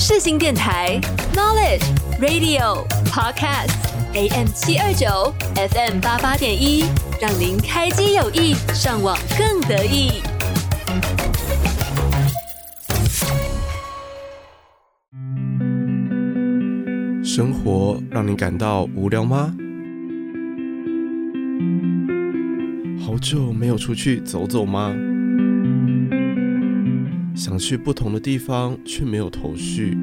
世新电台 Knowledge Radio Podcast AM 七二九 FM 八八点一，让您开机有益，上网更得意。生活让你感到无聊吗？好久没有出去走走吗？想去不同的地方，却没有头绪。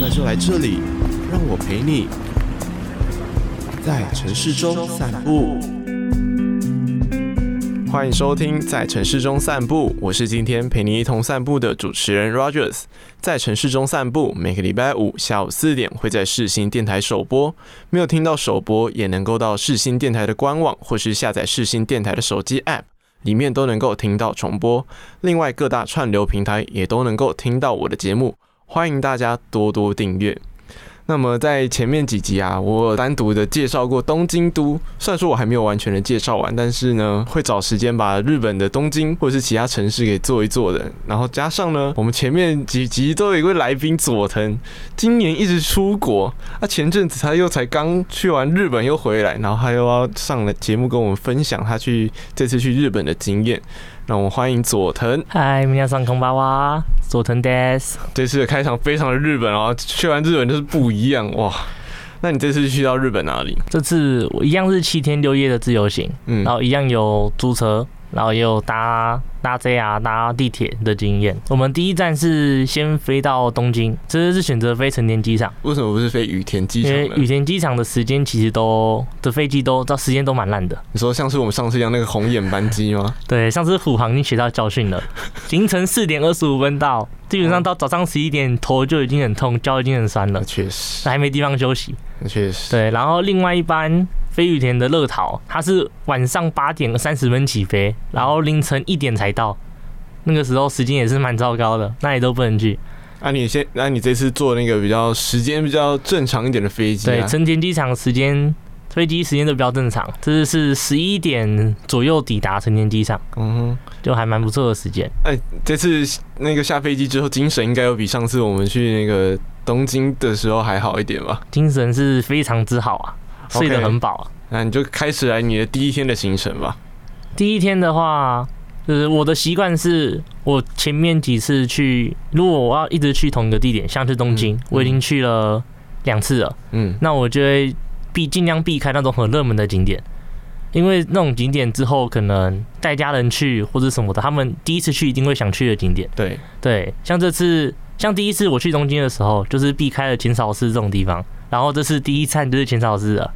那就来这里，让我陪你，在城市中散步。欢迎收听《在城市中散步》，我是今天陪你一同散步的主持人 Rogers。在城市中散步，每个礼拜五下午四点会在世新电台首播。没有听到首播，也能够到世新电台的官网或是下载世新电台的手机 App，里面都能够听到重播。另外，各大串流平台也都能够听到我的节目，欢迎大家多多订阅。那么在前面几集啊，我单独的介绍过东京都，虽然说我还没有完全的介绍完，但是呢，会找时间把日本的东京或者是其他城市给做一做的。然后加上呢，我们前面几集都有一位来宾佐藤，今年一直出国，啊，前阵子他又才刚去完日本又回来，然后他又要上了节目跟我们分享他去这次去日本的经验。让我们欢迎佐藤。嗨，皆さんこんばんは，佐藤です。这次的开场非常的日本啊，去完日本就是不一样哇。那你这次去到日本哪里？这次我一样是七天六夜的自由行，嗯，然后一样有租车。 然后也有搭搭 JR 搭地铁的经验。我们第一站是先飞到东京，这次是选择飞成田机场。为什么不是飞羽田机场？因为羽田机场的时间其实都的飞机都到时间都蛮烂的。你说像是我们上次一样那个红眼班机吗？对，上次虎航已经学到教训了。凌晨四点二十五分到，基本上到早上十一点头就已经很痛，脚已经很酸了。确实，还没地方休息。确实。对，然后另外一班。飞羽田的乐桃，它是晚上八点三十分起飞，然后凌晨一点才到，那个时候时间也是蛮糟糕的，那里都不能去。那、啊、你先，那、啊、你这次坐那个比较时间比较正常一点的飞机、啊？对，成田机场时间飞机时间都比较正常，这是十一点左右抵达成田机场，嗯哼，就还蛮不错的时间。哎，这次那个下飞机之后，精神应该有比上次我们去那个东京的时候还好一点吧？精神是非常之好啊。睡得很饱啊，那你就开始来你的第一天的行程吧。第一天的话，就是我的习惯是，我前面几次去，如果我要一直去同一个地点，像是东京，我已经去了两次了，嗯，那我就会避尽量避开那种很热门的景点，因为那种景点之后可能带家人去或者什么的，他们第一次去一定会想去的景点。对对，像这次，像第一次我去东京的时候，就是避开了浅草寺这种地方。然后这是第一站，就是浅草寺了。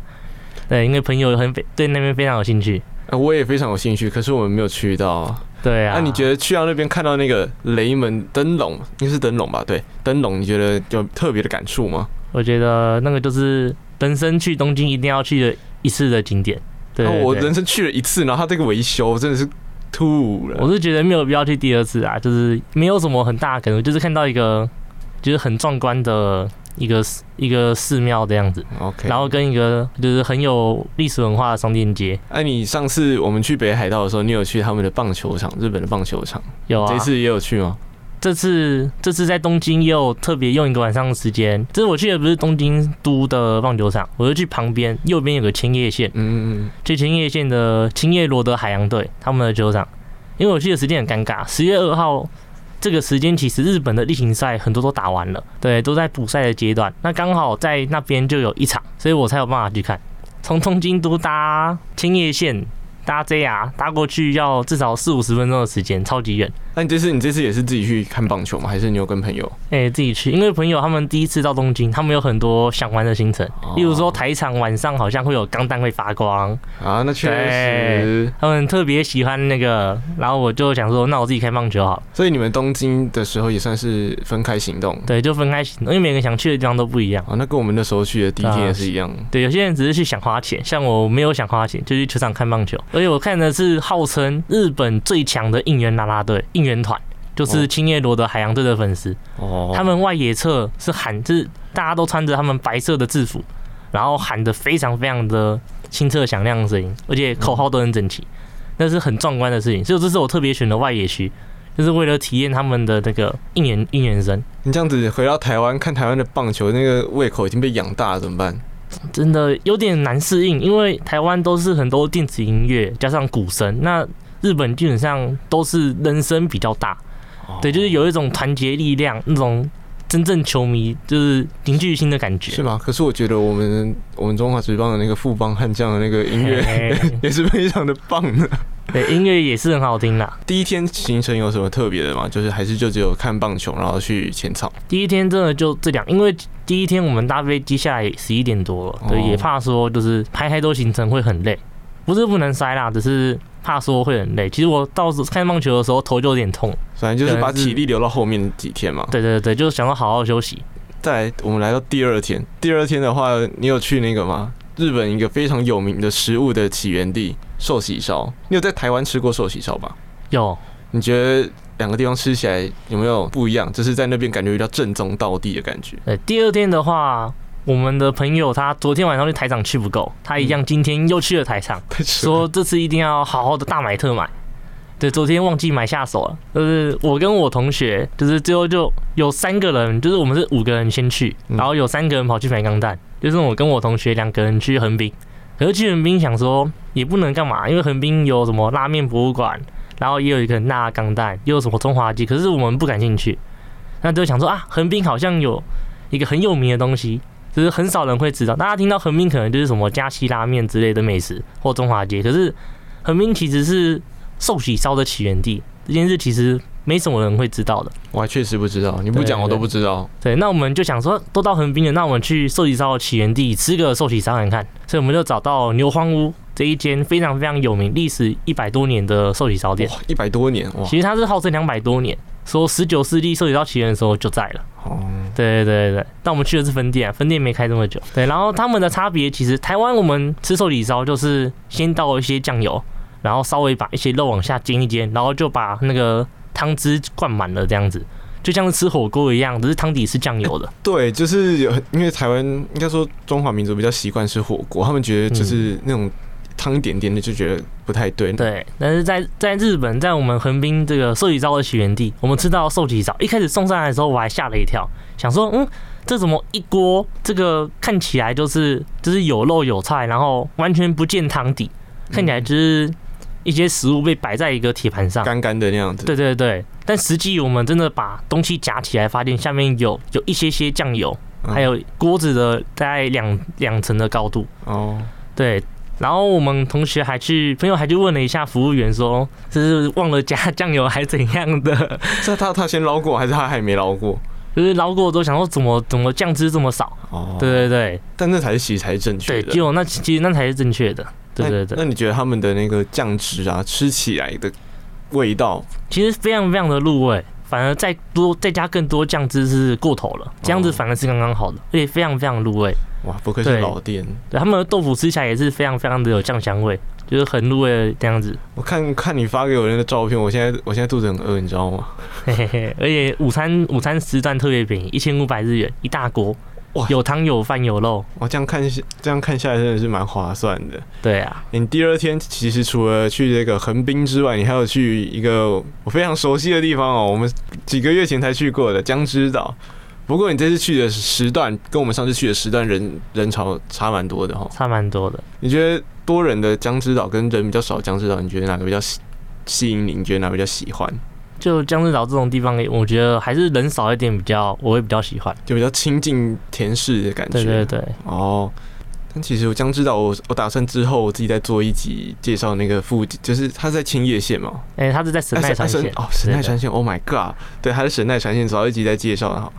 对，因为朋友很对那边非常有兴趣。啊，我也非常有兴趣，可是我们没有去到。对啊。那你觉得去到那边看到那个雷门灯笼，应该是灯笼吧？对，灯笼，你觉得有特别的感触吗？我觉得那个就是人生去东京一定要去的一次的景点。对，我人生去了一次，然后它这个维修真的是吐了。我是觉得没有必要去第二次啊，就是没有什么很大的感觉，就是看到一个就是很壮观的。一个一个寺庙的样子，OK，然后跟一个就是很有历史文化的商店街。哎，你上次我们去北海道的时候，你有去他们的棒球场，日本的棒球场？有啊，这次也有去吗？这次这次在东京也有特别用一个晚上的时间。这次我去的不是东京都的棒球场，我就去旁边右边有个青叶县，嗯嗯嗯，去青叶县的青叶罗德海洋队他们的球场。因为我去的时间很尴尬，十月二号。这个时间其实日本的例行赛很多都打完了，对，都在补赛的阶段。那刚好在那边就有一场，所以我才有办法去看。从东京都搭青叶线。搭 JR 搭过去要至少四五十分钟的时间，超级远。那你这次你这次也是自己去看棒球吗？还是你有跟朋友？哎、欸，自己去，因为朋友他们第一次到东京，他们有很多想玩的行程，哦、例如说台场晚上好像会有钢弹会发光啊，那确实，他们特别喜欢那个。然后我就想说，那我自己看棒球好。所以你们东京的时候也算是分开行动？对，就分开行动，因为每个人想去的地方都不一样。啊，那跟我们那时候去的第一天也是一样。对，有些人只是去想花钱，像我没有想花钱，就去球场看棒球。而且我看的是号称日本最强的应援啦啦队，应援团就是青叶罗的海洋队的粉丝。哦，他们外野侧是喊，就是大家都穿着他们白色的制服，然后喊的非常非常的清澈响亮的声音，而且口号都很整齐，那是很壮观的事情。所以这是我特别选的外野区。就是为了体验他们的那个应援应援声。你这样子回到台湾看台湾的棒球，那个胃口已经被养大了，怎么办？真的有点难适应，因为台湾都是很多电子音乐加上鼓声，那日本基本上都是人声比较大，对，就是有一种团结力量那种。真正球迷就是凝聚心的感觉，是吗？可是我觉得我们我们中华职棒的那个富邦悍将的那个音乐 也是非常的棒的，对，音乐也是很好听的。第一天行程有什么特别的吗？就是还是就只有看棒球，然后去浅草。第一天真的就这两，因为第一天我们搭飞机下来十一点多了，对，也怕说就是排太多行程会很累，不是不能塞啦，只是。怕说会很累，其实我到时看棒球的时候头就有点痛，反正就是把体力留到后面几天嘛。对对对，就是想要好好休息。再来，我们来到第二天，第二天的话，你有去那个吗？日本一个非常有名的食物的起源地寿喜烧，你有在台湾吃过寿喜烧吧？有。你觉得两个地方吃起来有没有不一样？就是在那边感觉比较正宗道地的感觉。对，第二天的话。我们的朋友他昨天晚上去台场去不够，他一样今天又去了台场，说这次一定要好好的大买特买。对，昨天忘记买下手了，就是我跟我同学，就是最后就有三个人，就是我们是五个人先去，然后有三个人跑去买钢弹，就是我跟我同学两个人去横滨。可是去横滨想说也不能干嘛，因为横滨有什么拉面博物馆，然后也有一个那钢弹，又有什么中华鸡，可是我们不感兴趣。那就想说啊，横滨好像有一个很有名的东西。就是很少人会知道，大家听到横滨可能就是什么加西拉面之类的美食或中华街，可是横滨其实是寿喜烧的起源地，这件事其实没什么人会知道的。我还确实不知道，你不讲我都不知道。对，那我们就想说，都到横滨了，那我们去寿喜烧的起源地吃个寿喜烧看看。所以我们就找到牛荒屋这一间非常非常有名、历史一百多年的寿喜烧店。一百多年哇！其实它是号称两百多年，说十九世纪寿喜烧起源的时候就在了。哦，对对对对，但我们去的是分店，分店没开这么久。对，然后他们的差别其实，台湾我们吃寿喜烧就是先倒一些酱油，然后稍微把一些肉往下煎一煎，然后就把那个汤汁灌满了，这样子，就像是吃火锅一样，只是汤底是酱油的。对，就是有，因为台湾应该说中华民族比较习惯吃火锅，他们觉得就是那种。汤一点点的就觉得不太对。对，但是在在日本，在我们横滨这个寿喜烧的起源地，我们吃到寿喜烧，一开始送上来的时候，我还吓了一跳，想说，嗯，这怎么一锅这个看起来就是就是有肉有菜，然后完全不见汤底，看起来就是一些食物被摆在一个铁盘上，干干的那样子。对对对，但实际我们真的把东西夹起来，发现下面有有一些些酱油，还有锅子的大概两两层的高度。哦，对。然后我们同学还去，朋友还去问了一下服务员，说这是忘了加 酱油还是怎样的？是他他先捞过，还是他还没捞过？就是捞过都想说怎么怎么酱汁这么少？哦，对对对，但那才是其实才是正确的。对，就那其实那才是正确的。对对对。那你觉得他们的那个酱汁啊，吃起来的味道，其实非常非常的入味，反而再多再加更多酱汁是过头了，这样子反而是刚刚好的，而且非常非常入味。哇，不愧是老店。对，他们的豆腐吃起来也是非常非常的有酱香味，就是很入味的这样子。我看看你发给我的那个照片，我现在我现在肚子很饿，你知道吗？嘿嘿嘿，而且午餐午餐时段特别便宜，一千五百日元一大锅，哇，有汤有饭有肉。哇，这样看这样看下来真的是蛮划算的。对啊，你第二天其实除了去这个横滨之外，你还有去一个我非常熟悉的地方哦，我们几个月前才去过的江之岛。不过你这次去的时段跟我们上次去的时段人人潮差蛮多的哈，差蛮多的。你觉得多人的江之岛跟人比较少的江之岛，你觉得哪个比较吸吸引你？你觉得哪个比较喜欢？就江之岛这种地方，我觉得还是人少一点比较，我会比较喜欢，就比较亲近田氏的感觉。对对对。哦，但其实我江之岛，我我打算之后我自己再做一集介绍那个附近，就是它在千叶县嘛。哎、欸，它是在神奈川县哦，神奈川县。Oh my god！对，它是神奈川县，早一集再介绍哈。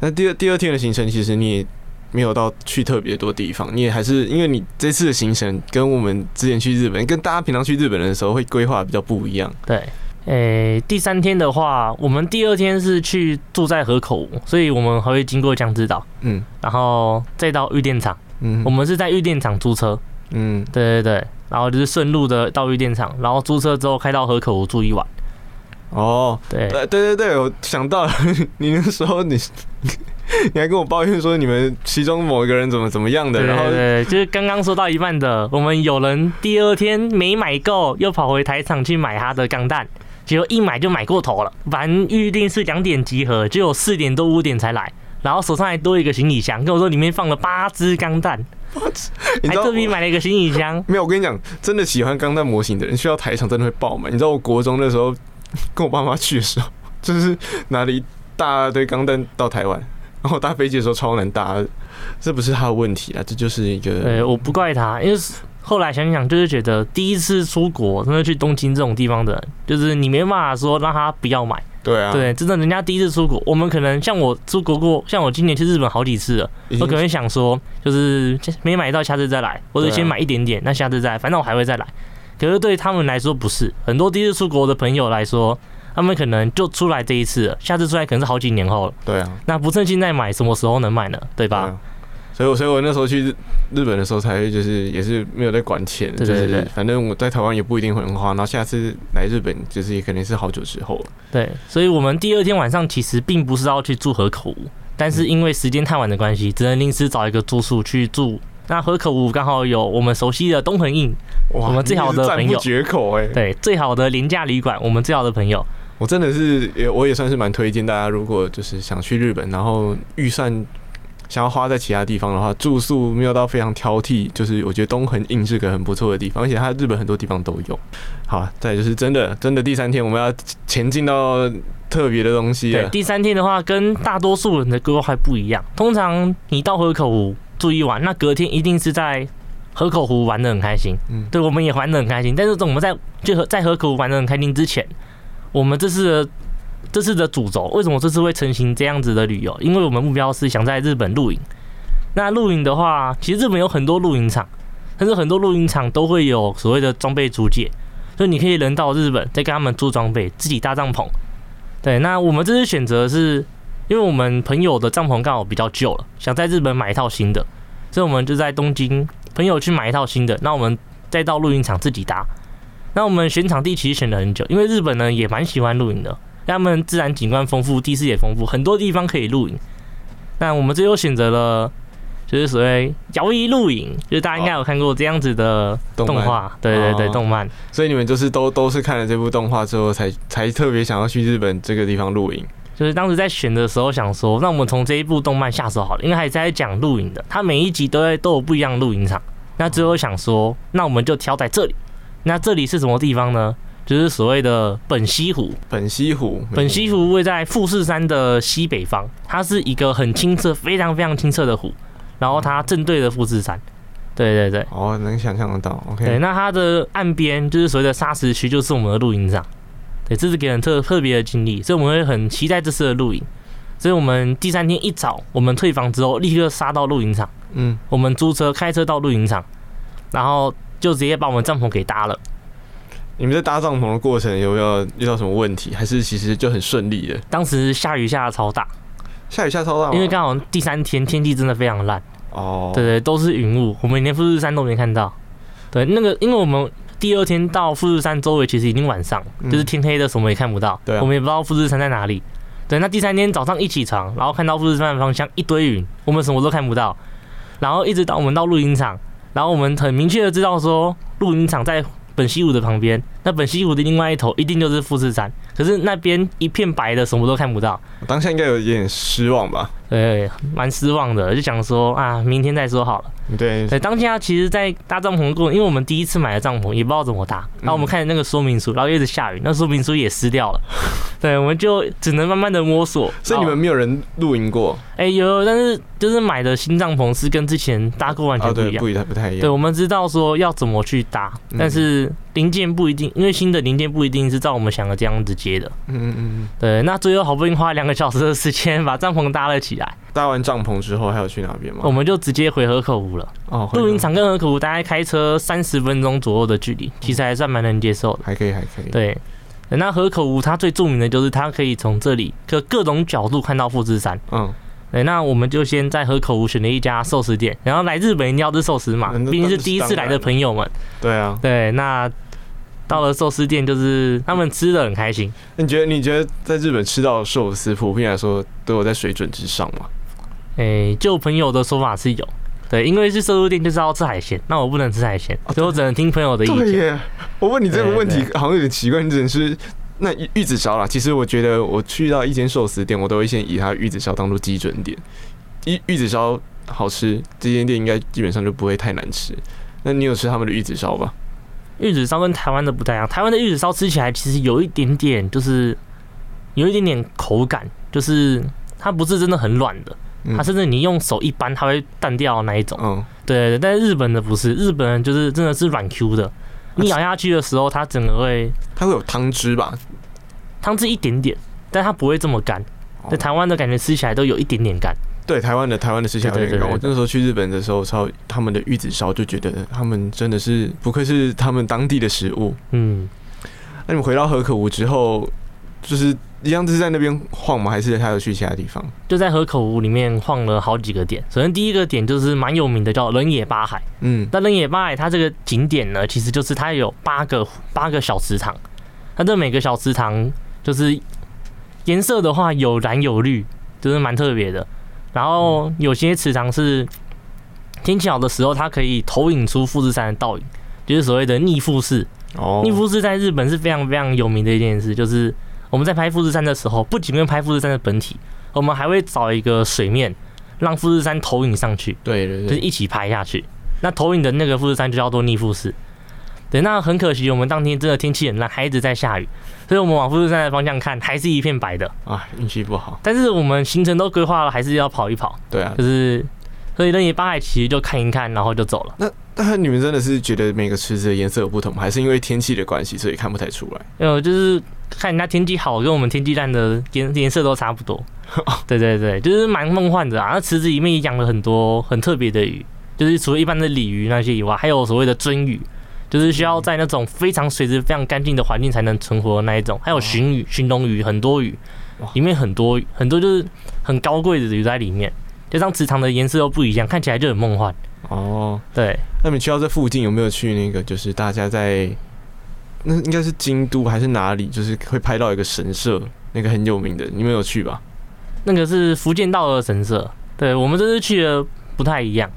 那第二第二天的行程，其实你也没有到去特别多地方，你也还是因为你这次的行程跟我们之前去日本，跟大家平常去日本的时候会规划比较不一样。对，诶、欸，第三天的话，我们第二天是去住在河口，所以我们还会经过江之岛，嗯，然后再到御电厂，嗯，我们是在御电厂租车，嗯，对对对，然后就是顺路的到御电厂，然后租车之后开到河口住一晚。哦，对，对对对，我想到了，你那时候你 你还跟我抱怨说你们其中某一个人怎么怎么样的，然后对，就是刚刚说到一半的，我们有人第二天没买够，又跑回台场去买他的钢弹，结果一买就买过头了，反正预定是两点集合，结果四点多五点才来，然后手上还多一个行李箱，跟我说里面放了八只钢弹，还特别买了一个行李箱。没有，我跟你讲，真的喜欢钢弹模型的人，需要台场真的会爆满。你知道我国中的时候跟我爸妈去的时候，就是拿了一大堆钢弹到台湾，然后搭飞机的时候超难搭，这不是他的问题啊，这就是一个。对，我不怪他，因为。后来想想，就是觉得第一次出国，真的去东京这种地方的人，就是你没办法说让他不要买。对啊，对，真的，人家第一次出国，我们可能像我出国过，像我今年去日本好几次了，我可能想说，就是没买到，下次再来，或者先买一点点，那下次再来，反正我还会再来。可是对他们来说不是，很多第一次出国的朋友来说，他们可能就出来这一次了，下次出来可能是好几年后了。对啊，那不趁现在买，什么时候能买呢？对吧？所以，所以我那时候去日日本的时候，才就是也是没有在管钱，就是反正我在台湾也不一定会很花。然后下次来日本，就是也肯定是好久之后了。对，所以我们第二天晚上其实并不是要去住河口湖，但是因为时间太晚的关系，只能临时找一个住宿去住。那河口湖刚好有我们熟悉的东横印，我们最好的朋友，绝口哎，对，最好的廉价旅馆，我们最好的朋友。我真的是也我也算是蛮推荐大家，如果就是想去日本，然后预算。想要花在其他地方的话，住宿没有到非常挑剔，就是我觉得东横印是个很不错的地方，而且它日本很多地方都有。好，再就是真的真的第三天我们要前进到特别的东西。对，第三天的话跟大多数人的规划还不一样。通常你到河口湖住一晚，那隔天一定是在河口湖玩的很开心。嗯，对，我们也玩的很开心。但是等我们在就和在河口湖玩的很开心之前，我们这次。这次的主轴，为什么这次会成型这样子的旅游？因为我们目标是想在日本露营。那露营的话，其实日本有很多露营场，但是很多露营场都会有所谓的装备租借，所以你可以人到日本再跟他们租装备，自己搭帐篷。对，那我们这次选择是，因为我们朋友的帐篷刚好比较旧了，想在日本买一套新的，所以我们就在东京朋友去买一套新的，那我们再到露营场自己搭。那我们选场地其实选了很久，因为日本呢也蛮喜欢露营的。他们自然景观丰富，地势也丰富，很多地方可以露营。那我们最后选择了，就是所谓摇曳露营，就是大家应该有看过这样子的动画，对对对，动漫。所以你们就是都都是看了这部动画之后才，才才特别想要去日本这个地方露营。就是当时在选的时候想说，那我们从这一部动漫下手好了，因为还在讲露营的，它每一集都在都有不一样的露营场。那最后想说，那我们就挑在这里。那这里是什么地方呢？就是所谓的本溪湖，本溪湖，本溪湖位在富士山的西北方，它是一个很清澈、非常非常清澈的湖，然后它正对着富士山，对对对，哦，能想象得到，OK，对，那它的岸边就是所谓的砂石区，就是我们的露营场，对，这是给人特特别的经历，所以我们会很期待这次的露营，所以我们第三天一早，我们退房之后，立刻杀到露营场，嗯，我们租车开车到露营场，然后就直接把我们帐篷给搭了。你们在搭帐篷的过程有没有遇到什么问题？还是其实就很顺利的？当时下雨下的超大，下雨下超大，因为刚好第三天天气真的非常烂哦。对对，都是云雾，我们连富士山都没看到。对，那个因为我们第二天到富士山周围其实已经晚上，就是天黑的，什么也看不到。对，我们也不知道富士山在哪里。对，那第三天早上一起床，然后看到富士山的方向一堆云，我们什么都看不到。然后一直到我们到露营场，然后我们很明确的知道说露营场在本溪湖的旁边，那本溪湖的另外一头一定就是富士山，可是那边一片白的，什么都看不到。当下应该有一点失望吧？对，蛮失望的，就想说啊，明天再说好了。对，对，当下其实，在搭帐篷过，因为我们第一次买的帐篷，也不知道怎么搭。然后我们看那个说明书，然后一直下雨，那说明书也湿掉了。对，我们就只能慢慢的摸索。所以你们没有人露营过？哎、欸，有，但是就是买的新帐篷是跟之前搭过完全不一样，不一样。对，我们知道说要怎么去搭，但是零件不一定，因为新的零件不一定是照我们想的这样子接的。嗯嗯嗯。对，那最后好不容易花两个小时的时间把帐篷搭了起来。搭完帐篷之后还有去哪边吗？我们就直接回河口湖了。哦，露营场跟河口湖大概开车三十分钟左右的距离，其实还算蛮能接受的。还可以，还可以。对，那河口湖它最著名的就是它可以从这里各各种角度看到富士山。嗯，对，那我们就先在河口湖选了一家寿司店，然后来日本一定要吃寿司嘛，毕竟是第一次来的朋友们。对啊，对，那到了寿司店，就是他们吃的很开心。你觉得？你觉得在日本吃到寿司，普遍来说都有在水准之上吗？诶、欸，就朋友的说法是有，对，因为是寿司店就是要吃海鲜，那我不能吃海鲜，所以我只能听朋友的意见。对耶，我问你这个问题好像有点奇怪，你只能吃那玉子烧啦，其实我觉得我去到一间寿司店，我都会先以它玉子烧当做基准点。玉玉子烧好吃，这间店应该基本上就不会太难吃。那你有吃他们的玉子烧吧？玉子烧跟台湾的不太一样，台湾的玉子烧吃起来其实有一点点，就是有一点点口感，就是它不是真的很软的，它甚至你用手一扳，它会淡掉那一种。嗯，对对。但是日本的不是，日本人就是真的是软 Q 的。你咬下去的时候，它整个会，它会有汤汁吧？汤汁一点点，但它不会这么干。在台湾的感觉吃起来都有一点点干。对，台湾的台湾的吃起来有点高。我那时候去日本的时候，烧他们的玉子烧，就觉得他们真的是不愧是他们当地的食物。嗯，那你们回到河口湖之后，就是。一样是在那边晃吗？还是他有去其他地方？就在河口湖里面晃了好几个点。首先第一个点就是蛮有名的，叫人野八海。嗯，那人野八海它这个景点呢，其实就是它有八个八个小池塘。它这每个小池塘就是颜色的话有蓝有绿，就是蛮特别的。然后有些池塘是天气好的时候，它可以投影出富士山的倒影，就是所谓的逆富士。哦，逆富士在日本是非常非常有名的一件事，就是。我们在拍富士山的时候，不仅会拍富士山的本体，我们还会找一个水面，让富士山投影上去。对对对，就是一起拍下去。那投影的那个富士山就叫做逆富士。对，那很可惜，我们当天真的天气很烂，还一直在下雨，所以我们往富士山的方向看，还是一片白的。啊，运气不好。但是我们行程都规划了，还是要跑一跑。对啊，就是。所以人野八海其实就看一看，然后就走了。那那你们真的是觉得每个池子的颜色有不同，还是因为天气的关系，所以看不太出来？呃，就是看人家天气好，跟我们天气烂的颜颜色都差不多。对对对，就是蛮梦幻的啊。那池子里面也养了很多很特别的鱼，就是除了一般的鲤鱼那些以外，还有所谓的鳟鱼，就是需要在那种非常水质非常干净的环境才能存活的那一种。还有鲟鱼、鲟龙鱼，很多鱼，里面很多很多就是很高贵的鱼在里面。就像池塘的颜色都不一样，看起来就很梦幻哦。对，那你去到这附近有没有去那个？就是大家在那应该是京都还是哪里？就是会拍到一个神社，那个很有名的，你们有去吧？那个是福建道的神社。对，我们这次去的不太一样，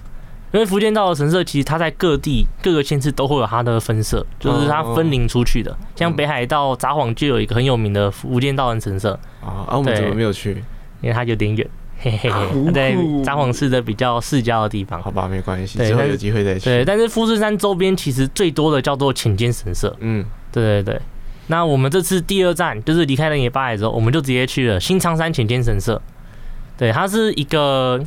因为福建道的神社其实它在各地各个县市都会有它的分社，就是它分灵出去的。像北海道札幌就有一个很有名的福建道人神社啊。啊，我们怎么没有去？因为它有点远。嘿嘿嘿，在札幌市的比较市郊的地方，好吧，没关系，之后有机会再去。对，但是富士山周边其实最多的叫做浅间神社。嗯，对对对。那我们这次第二站就是离开了野八海之后，我们就直接去了新仓山浅间神社。对，它是一个，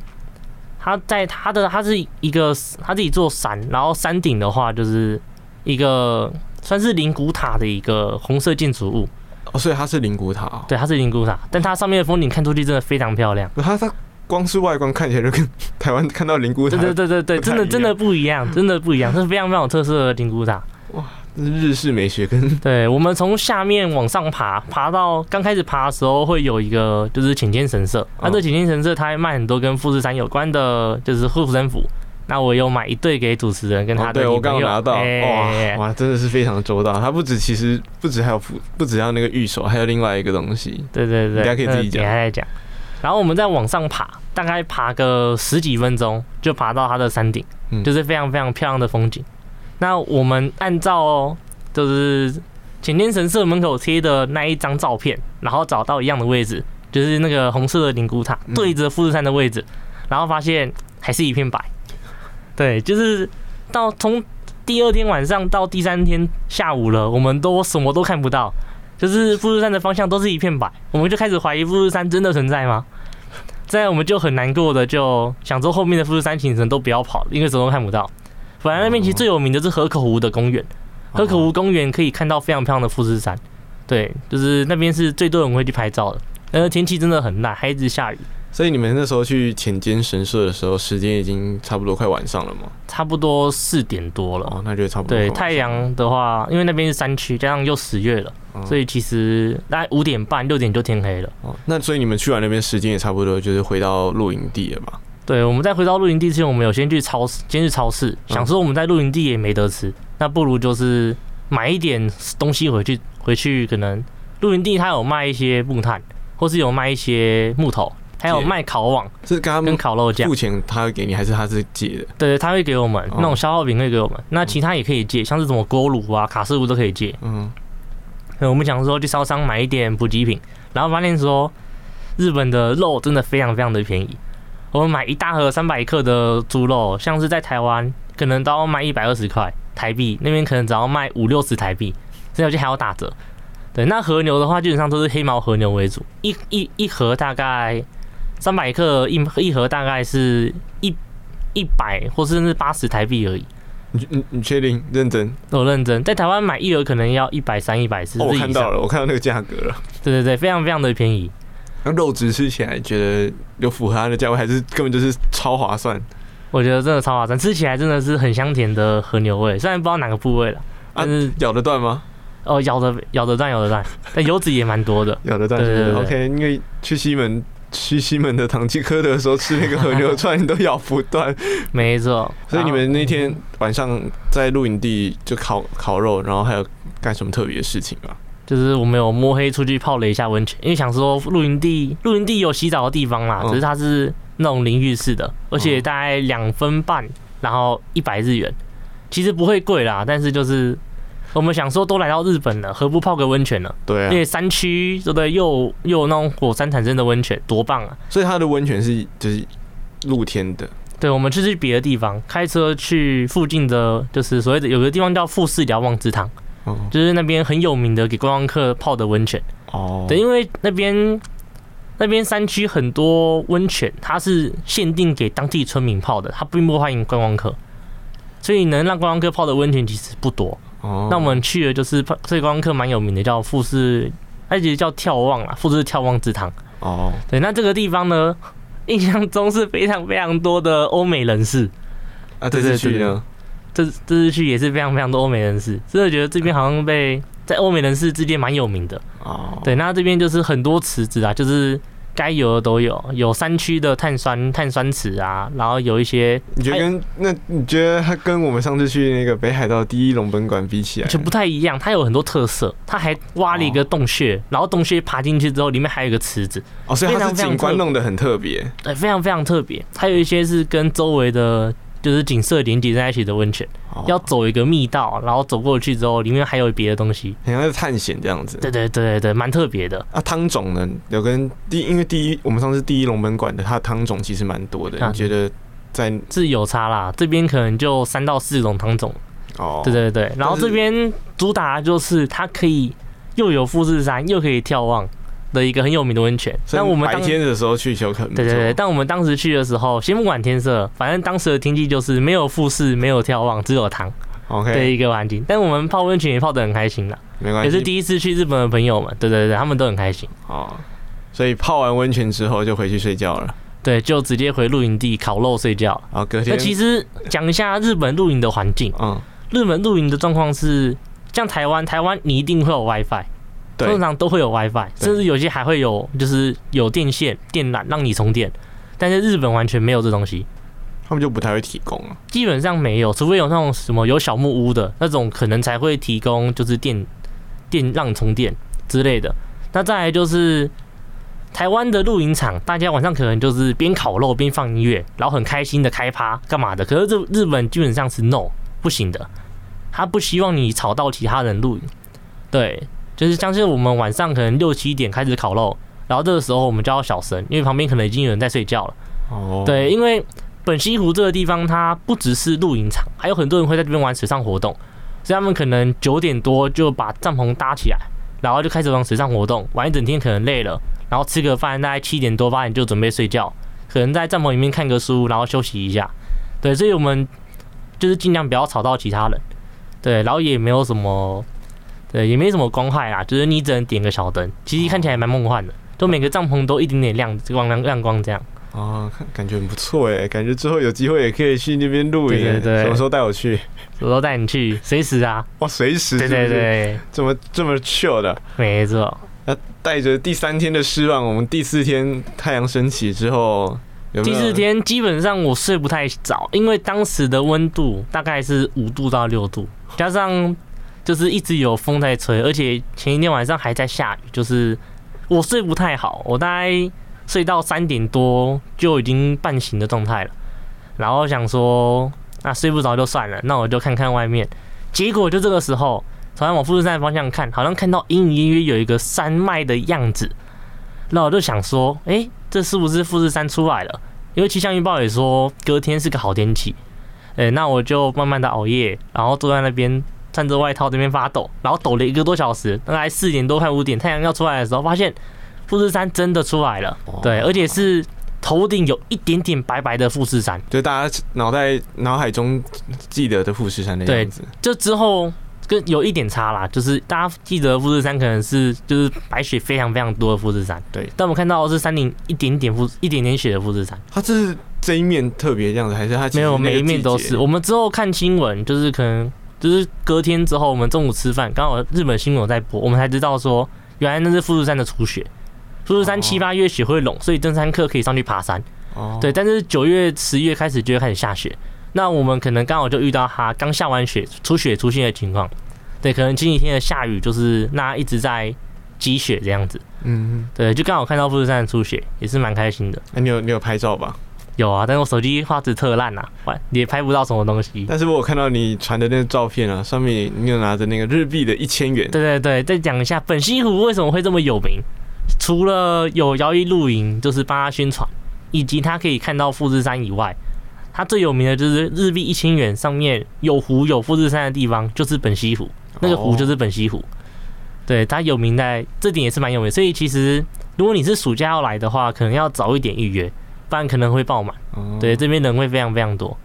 它在它的它是一个它是一座山，然后山顶的话就是一个算是灵骨塔的一个红色建筑物。哦，所以它是灵骨塔。哦，对，它是灵骨塔，但它上面的风景看出去真的非常漂亮。它它光是外观看起来就跟台湾看到灵骨塔，对对对对，真的真的不一样，真的不一样，这是非常非常有特色的灵骨塔。哇，日式美学跟。对，我们从下面往上爬，爬到刚开始爬的时候会有一个就是浅间神社，那这浅间神社它还卖很多跟富士山有关的，就是护身符。那我有买一对给主持人跟他的、哦、对我刚刚拿到，哇哇，真的是非常周到。他不止，其实不止还有不不止要那个玉手，还有另外一个东西。对对对，大家可以自己讲。再讲。然后我们再往上爬，大概爬个十几分钟，就爬到它的山顶，就是非常非常漂亮的风景。那我们按照就是浅天神社门口贴的那一张照片，然后找到一样的位置，就是那个红色的灵骨塔对着富士山的位置，然后发现还是一片白。对，就是到从第二天晚上到第三天下午了，我们都什么都看不到，就是富士山的方向都是一片白，我们就开始怀疑富士山真的存在吗？这样我们就很难过的就想说后面的富士山行程都不要跑，因为什么都看不到。反正那边其实最有名的是河口湖的公园，河口湖公园可以看到非常漂亮的富士山。对，就是那边是最多人会去拍照的，但是天气真的很烂，还一直下雨。所以你们那时候去浅间神社的时候，时间已经差不多快晚上了吗？差不多四点多了。哦，那就差不多。对，太阳的话，因为那边是山区，加上又十月了，嗯、所以其实大概五点半、六点就天黑了。哦，那所以你们去完那边时间也差不多，就是回到露营地了嘛？对，我们在回到露营地之前，我们有先去超市，先去超市，想说我们在露营地也没得吃，嗯、那不如就是买一点东西回去，回去可能露营地他有卖一些木炭，或是有卖一些木头。还有卖烤网，是跟他们跟烤肉酱付钱，他会给你还是他是借的？对，他会给我们那种消耗品会给我们，那其他也可以借，像是什么锅炉啊、卡式炉都可以借。嗯，我们想说去超商买一点补给品，然后发现说日本的肉真的非常非常的便宜。我们买一大盒三百克的猪肉，像是在台湾可能都要卖一百二十块台币，那边可能只要卖五六十台币，这有些还要打折。对，那和牛的话，基本上都是黑毛和牛为主，一一一盒大概三百克，一一盒大概是一一百或甚至八十台币而已。你你你确定？认真？我认真，在台湾买一盒可能要一百三、一百四。我看到了，我看到那个价格了。对对对，非常非常的便宜。那肉质吃起来觉得有符合它的价位，还是根本就是超划算？我觉得真的超划算，吃起来真的是很香甜的和牛味，虽然不知道哪个部位了，但是、啊、咬得断吗？哦，咬得咬得断，咬得断，但油脂也蛮多的，咬得断。对对对，OK，因为去西门去西门的唐吉诃德的时候吃那个和牛串，你都咬不断。没错，所以你们那天晚上在露营地就烤烤肉，然后还有干什么特别的事情吗？就是我们有摸黑出去泡了一下温泉，因为想说露营地露营地有洗澡的地方啦，只是它是那种淋浴式的，而且大概两分半，然后一百日元，其实不会贵啦，但是就是我们想说都来到日本了，何不泡个温泉呢？对啊，因为山区对不对？又又有那种火山产生的温泉，多棒啊！所以它的温泉是就是露天的。对，我们去去别的地方，开车去附近的，就是所谓的有个地方叫富士瞭望之汤。就是那边很有名的给观光客泡的温泉哦，对，因为那边那边山区很多温泉，它是限定给当地村民泡的，它并不欢迎观光客，所以能让观光客泡的温泉其实不多哦。那我们去的就是泡，这观光客蛮有名的，叫富士，它其实叫眺望啊，富士眺望之堂哦。对，那这个地方呢，印象中是非常非常多的欧美人士啊，对对对。这这次去也是非常非常多欧美人士，真的觉得这边好像被在欧美人士之间蛮有名的哦。对，那这边就是很多池子啊，就是该有的都有，有山区的碳酸碳酸池啊，然后有一些。你觉得跟那你觉得它跟我们上次去那个北海道第一龙本馆比起来，就不太一样。它有很多特色，它还挖了一个洞穴，然后洞穴爬进去之后，里面还有一个池子哦，所以它是景观弄得很特别。对，非常非常特别。还有一些是跟周围的。就是景色连接在一起的温泉，要走一个密道，然后走过去之后，里面还有别的东西，好像是探险这样子。对对对对，蛮特别的。啊，汤种呢？有跟第，因为第一我们上次第一龙门馆的，它的汤种其实蛮多的。你觉得在是有差啦？这边可能就三到四种汤种。哦，对对对。然后这边主打就是它可以又有富士山，又可以眺望。的一个很有名的温泉，但我们白天的时候去就可能。对对对，但我们当时去的时候，先不管天色，反正当时的天气就是没有富士，没有眺望，只有汤。OK，的一个环境。但我们泡温泉也泡得很开心啦，没关系。也是第一次去日本的朋友们，对对对，他们都很开心。哦，所以泡完温泉之后就回去睡觉了。对，就直接回露营地烤肉睡觉。啊，隔天。那其实讲一下日本露营的环境。嗯。日本露营的状况是，像台湾，台湾你一定会有 WiFi。通常都会有 WiFi，甚至有些还会有，就是有电线、电缆让你充电。但是日本完全没有这东西，他们就不太会提供啊。基本上没有，除非有那种什么有小木屋的那种，可能才会提供，就是电电让你充电之类的。那再来就是台湾的露营场，大家晚上可能就是边烤肉边放音乐，然后很开心的开趴干嘛的。可是日日本基本上是 no 不行的，他不希望你吵到其他人露营，对。就是像是我们晚上可能六七点开始烤肉，然后这个时候我们就要小声，因为旁边可能已经有人在睡觉了。哦。对，因为本溪湖这个地方它不只是露营场，还有很多人会在这边玩水上活动，所以他们可能九点多就把帐篷搭起来，然后就开始玩水上活动，玩一整天可能累了，然后吃个饭，大概七点多八点就准备睡觉，可能在帐篷里面看个书，然后休息一下。对，所以我们就是尽量不要吵到其他人。对，然后也没有什么。对，也没什么光害啦，就是你只能点个小灯，其实看起来蛮梦幻的，都每个帐篷都一点点亮光亮亮光这样。哦，感觉很不错哎，感觉之后有机会也可以去那边露营。对对对，什么时候带我去？什么时候带你去？随时啊！哇，随时！对对对，这么这么 chill 的，没错。那带着第三天的失望，我们第四天太阳升起之后有有，第四天基本上我睡不太早，因为当时的温度大概是五度到六度，加上。就是一直有风在吹，而且前一天晚上还在下雨，就是我睡不太好，我大概睡到三点多就已经半醒的状态了，然后想说那睡不着就算了，那我就看看外面，结果就这个时候朝往富士山方向看，好像看到隐隐约约有一个山脉的样子。那我就想说，哎、这是不是富士山出来了？因为气象预报也说隔天是个好天气。哎、那我就慢慢的熬夜，然后坐在那边穿着外套这边发抖，然后抖了一个多小时，大概四点多快五点，太阳要出来的时候，发现富士山真的出来了。对，而且是。头顶有一点点白白的富士山，就大家脑袋脑海中记得的富士山的样子。就之后跟有一点差啦，就是大家记得的富士山可能是就是白雪非常非常多的富士山，对。但我们看到的是山顶一点点富一点点雪的富士山。它这是这一面特别这样子，还是它没有每一面都是？我们之后看新闻，就是可能就是隔天之后，我们中午吃饭，刚好日本新闻在播，我们才知道说原来那是富士山的初雪。富士山七八月雪会融，所以登山客可以上去爬山。哦，对，但是九月、十月开始就会开始下雪。那我们可能刚好就遇到它刚下完雪、初雪出现的情况。对，可能前几天的下雨就是那一直在积雪这样子。嗯，对，就刚好看到富士山的初雪，也是蛮开心的。那你有你有拍照吧？有啊，但是我手机画质特烂呐，也拍不到什么东西。但是我有看到你传的那个照片啊，上面你有拿着那个日币的一千元。对对对，再讲一下本溪湖为什么会这么有名。除了有摇曳露营，就是帮他宣传，以及他可以看到富士山以外，他最有名的就是日币一千元上面有湖有富士山的地方，就是本溪湖，那个湖就是本溪湖。对，它有名在这点也是蛮有名，所以其实如果你是暑假要来的话，可能要早一点预约，不然可能会爆满。对，这边人会非常非常多。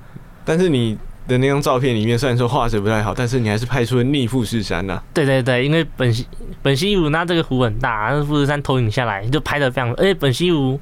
但是你。的那张照片里面，虽然说画质不太好，但是你还是拍出了逆富士山呐、啊。对对对，因为本溪本溪湖那这个湖很大，那富士山投影下来就拍的非常，而且本溪湖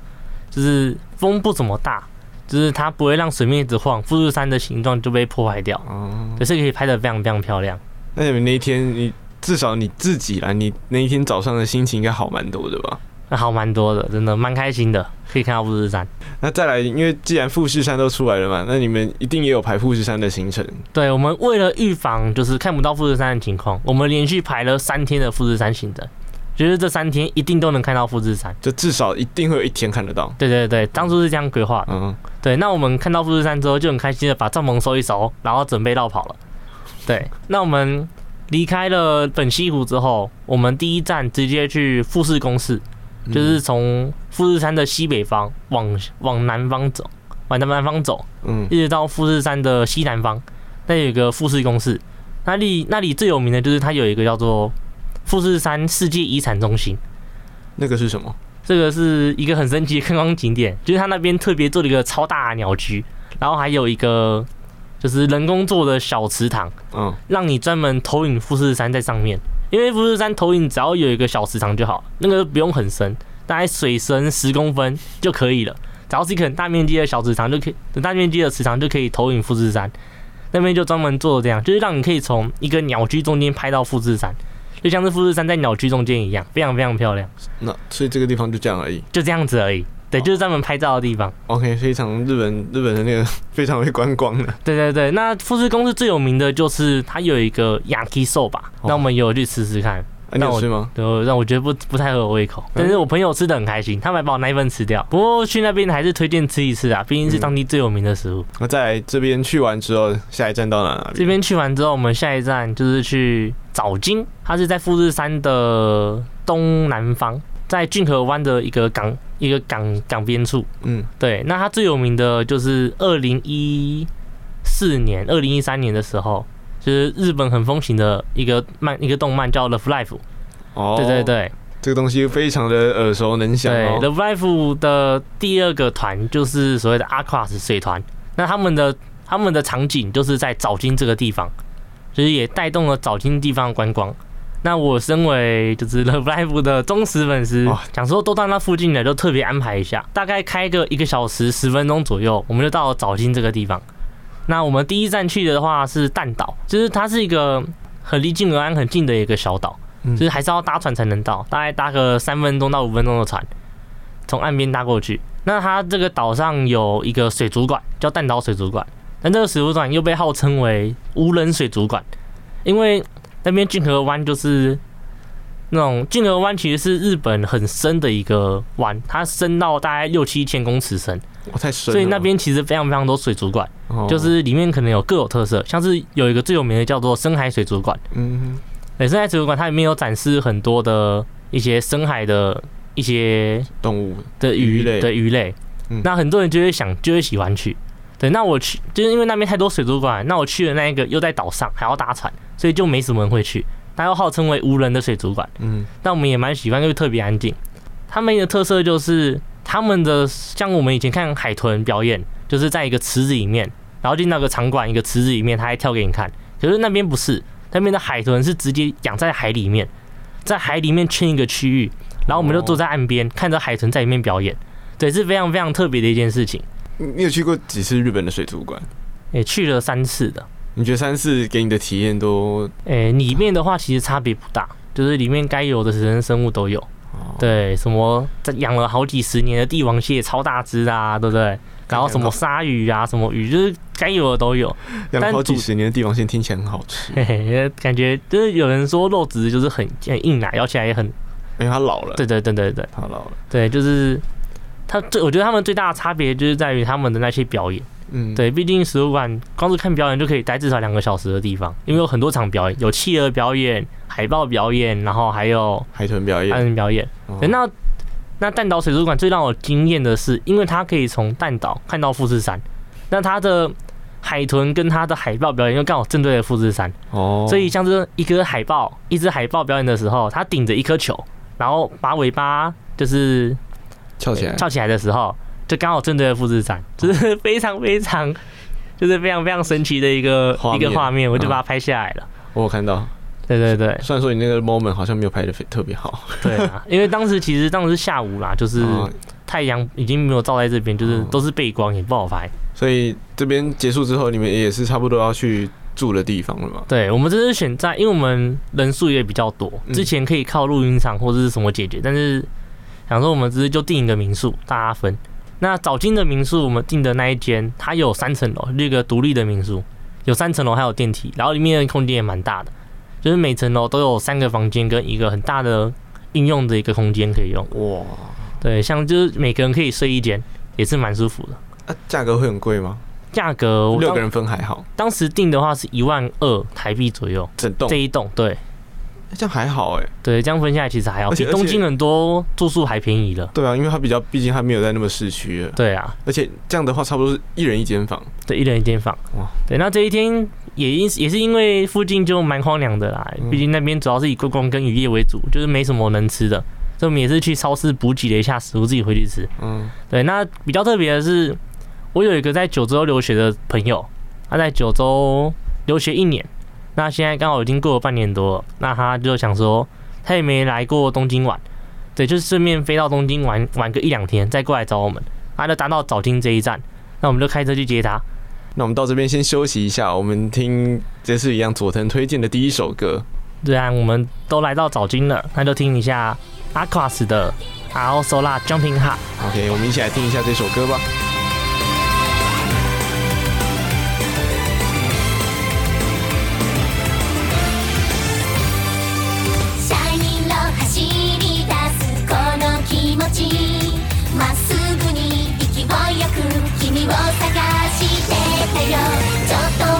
就是风不怎么大，就是它不会让水面一直晃，富士山的形状就被破坏掉。哦、嗯，可是可以拍的非常非常漂亮。那你们那一天，你至少你自己来，你那一天早上的心情应该好蛮多的吧？那好蛮多的，真的蛮开心的，可以看到富士山。那再来，因为既然富士山都出来了嘛，那你们一定也有排富士山的行程。对，我们为了预防就是看不到富士山的情况，我们连续排了三天的富士山行程，就是这三天一定都能看到富士山，就至少一定会有一天看得到。对对对，当初是这样规划。嗯，对。那我们看到富士山之后，就很开心的把帐篷收一收，然后准备绕跑了。对，那我们离开了本溪湖之后，我们第一站直接去富士宫寺。就是从富士山的西北方往往南方走，往南南方走，嗯，一直到富士山的西南方，那有一个富士宫寺，那里那里最有名的就是它有一个叫做富士山世界遗产中心。那个是什么？这个是一个很神奇的观光景点，就是它那边特别做了一个超大鸟居，然后还有一个就是人工做的小池塘，嗯，让你专门投影富士山在上面。因为富士山投影只要有一个小池塘就好，那个不用很深，大概水深十公分就可以了。只要是一个很大面积的小池塘就可以，大面积的池塘就可以投影富士山。那边就专门做这样，就是让你可以从一个鸟居中间拍到富士山，就像是富士山在鸟居中间一样，非常非常漂亮。那所以这个地方就这样而已，就这样子而已。对，就是专门拍照的地方。OK，非常日本日本的那个 非常会观光的。对对对，那富士公司最有名的就是它有一个 Yakisoba 吧，那我们有去吃吃看。那我吃吗？对，让我觉得不不太合我胃口，但是我朋友吃的很开心，他们还把我那一份吃掉。不过去那边还是推荐吃一次啊，毕竟是当地最有名的食物。那在这边去完之后，下一站到哪里？这边去完之后，我们下一站就是去早金，它是在富士山的东南方。在骏河湾的一个港一个港港边处，嗯，对，那它最有名的就是二零一四年、二零一三年的时候，就是日本很风行的一个漫一个动漫叫《Love Life》。哦，对对对，这个东西非常的耳熟能详。对，《Love Life》的第二个团就是所谓的 Aquas 水团，那他们的他们的场景就是在早金这个地方，就是也带动了早金地方观光。那我身为就是 Love Live 的忠实粉丝，想说都到那附近了，就特别安排一下，大概开个一个小时十分钟左右，我们就到了早金这个地方。那我们第一站去的话是淡岛，就是它是一个很离骏河湾很近的一个小岛，就是还是要搭船才能到，大概搭个三分钟到五分钟的船，从岸边搭过去。那它这个岛上有一个水族馆，叫淡岛水族馆，但这个水族馆又被号称为无人水族馆，因为。那边骏河湾就是那种骏河湾，其实是日本很深的一个湾，它深到大概六七千公尺深，哇，太深了。所以那边其实非常非常多水族馆，就是里面可能有各有特色，像是有一个最有名的叫做深海水族馆，嗯，对，深海水族馆它里面有展示很多的一些深海的一些动物。的鱼类。的鱼类。嗯、那很多人就会想，就会喜欢去。对，那我去就是因为那边太多水族馆，那我去的那一个又在岛上，还要搭船，所以就没什么人会去。它又号称为无人的水族馆，嗯，但我们也蛮喜欢，因为特别安静。他们的特色就是他们的像我们以前看海豚表演，就是在一个池子里面，然后进到个场馆一个池子里面，它还跳给你看。可是那边不是，那边的海豚是直接养在海里面，在海里面圈一个区域，然后我们就坐在岸边看着海豚在里面表演。对，是非常非常特别的一件事情。你有去过几次日本的水族馆？也去了三次的。你觉得三次给你的体验都？诶，里面的话其实差别不大，就是里面该有的人生物都有。对，什么在养了好几十年的帝王蟹，超大只啊，对不对？然后什么鲨鱼啊，什么鱼，就是该有的都有。养了好几十年的帝王蟹听起来很好吃。嘿嘿，感觉就是有人说肉质就是很很硬啊，咬起来也很，因为它老了。对对对对对，它老了。对，就是。他最，我觉得他们最大的差别就是在于他们的那些表演，嗯，对，毕竟水族馆光是看表演就可以待至少两个小时的地方，因为有很多场表演，有企鹅表演、海豹表演，然后还有海豚表演、海豚表演。对，那那淡岛水族馆最让我惊艳的是，因为它可以从淡岛看到富士山，那它的海豚跟它的海豹表演又刚好正对着富士山，哦，所以像这一颗海豹，一只海豹表演的时候，它顶着一颗球，然后把尾巴就是。翘起来，翘起来的时候，就刚好正对着富士山，就是非常非常，就是非常非常神奇的一个一个画面，我就把它拍下来了。我有看到，对对对。虽然说你那个 moment 好像没有拍的特别好，对啊，因为当时其实当时是下午啦，就是太阳已经没有照在这边，就是都是背光，也不好拍。所以这边结束之后，你们也是差不多要去住的地方了嘛？对，我们这是选在，因为我们人数也比较多，之前可以靠露营场或者是什么解决，但是。想说我们只是就订一个民宿，大家分。那早金的民宿，我们订的那一间，它有三层楼，一个独立的民宿，有三层楼，还有电梯，然后里面的空间也蛮大的，就是每层楼都有三个房间跟一个很大的应用的一个空间可以用。哇，对，像就是每个人可以睡一间，也是蛮舒服的。啊，价格会很贵吗？价格六个人分还好，当时订的话是一万二台币左右，整栋这一栋对。这样还好哎，对，这样分下来其实还好，比东京很多住宿还便宜了。对啊，因为它比较，毕竟它没有在那么市区了。对啊，而且这样的话，差不多是一人一间房。对，一人一间房。哇，对，那这一天也因也是因为附近就蛮荒凉的啦，毕竟那边主要是以观光跟渔业为主，就是没什么能吃的，所以我们也是去超市补给了一下食物，自己回去吃。嗯，对，那比较特别的是，我有一个在九州留学的朋友，他在九州留学一年。那现在刚好已经过了半年多了，那他就想说，他也没来过东京玩，对，就是顺便飞到东京玩玩个一两天，再过来找我们。他就搭到早金这一站，那我们就开车去接他。那我们到这边先休息一下，我们听这次一样佐藤推荐的第一首歌。对啊，我们都来到早金了，那就听一下阿 q u a s 的 a l s o l a Jumping Hard。OK，我们一起来听一下这首歌吧。ちょっと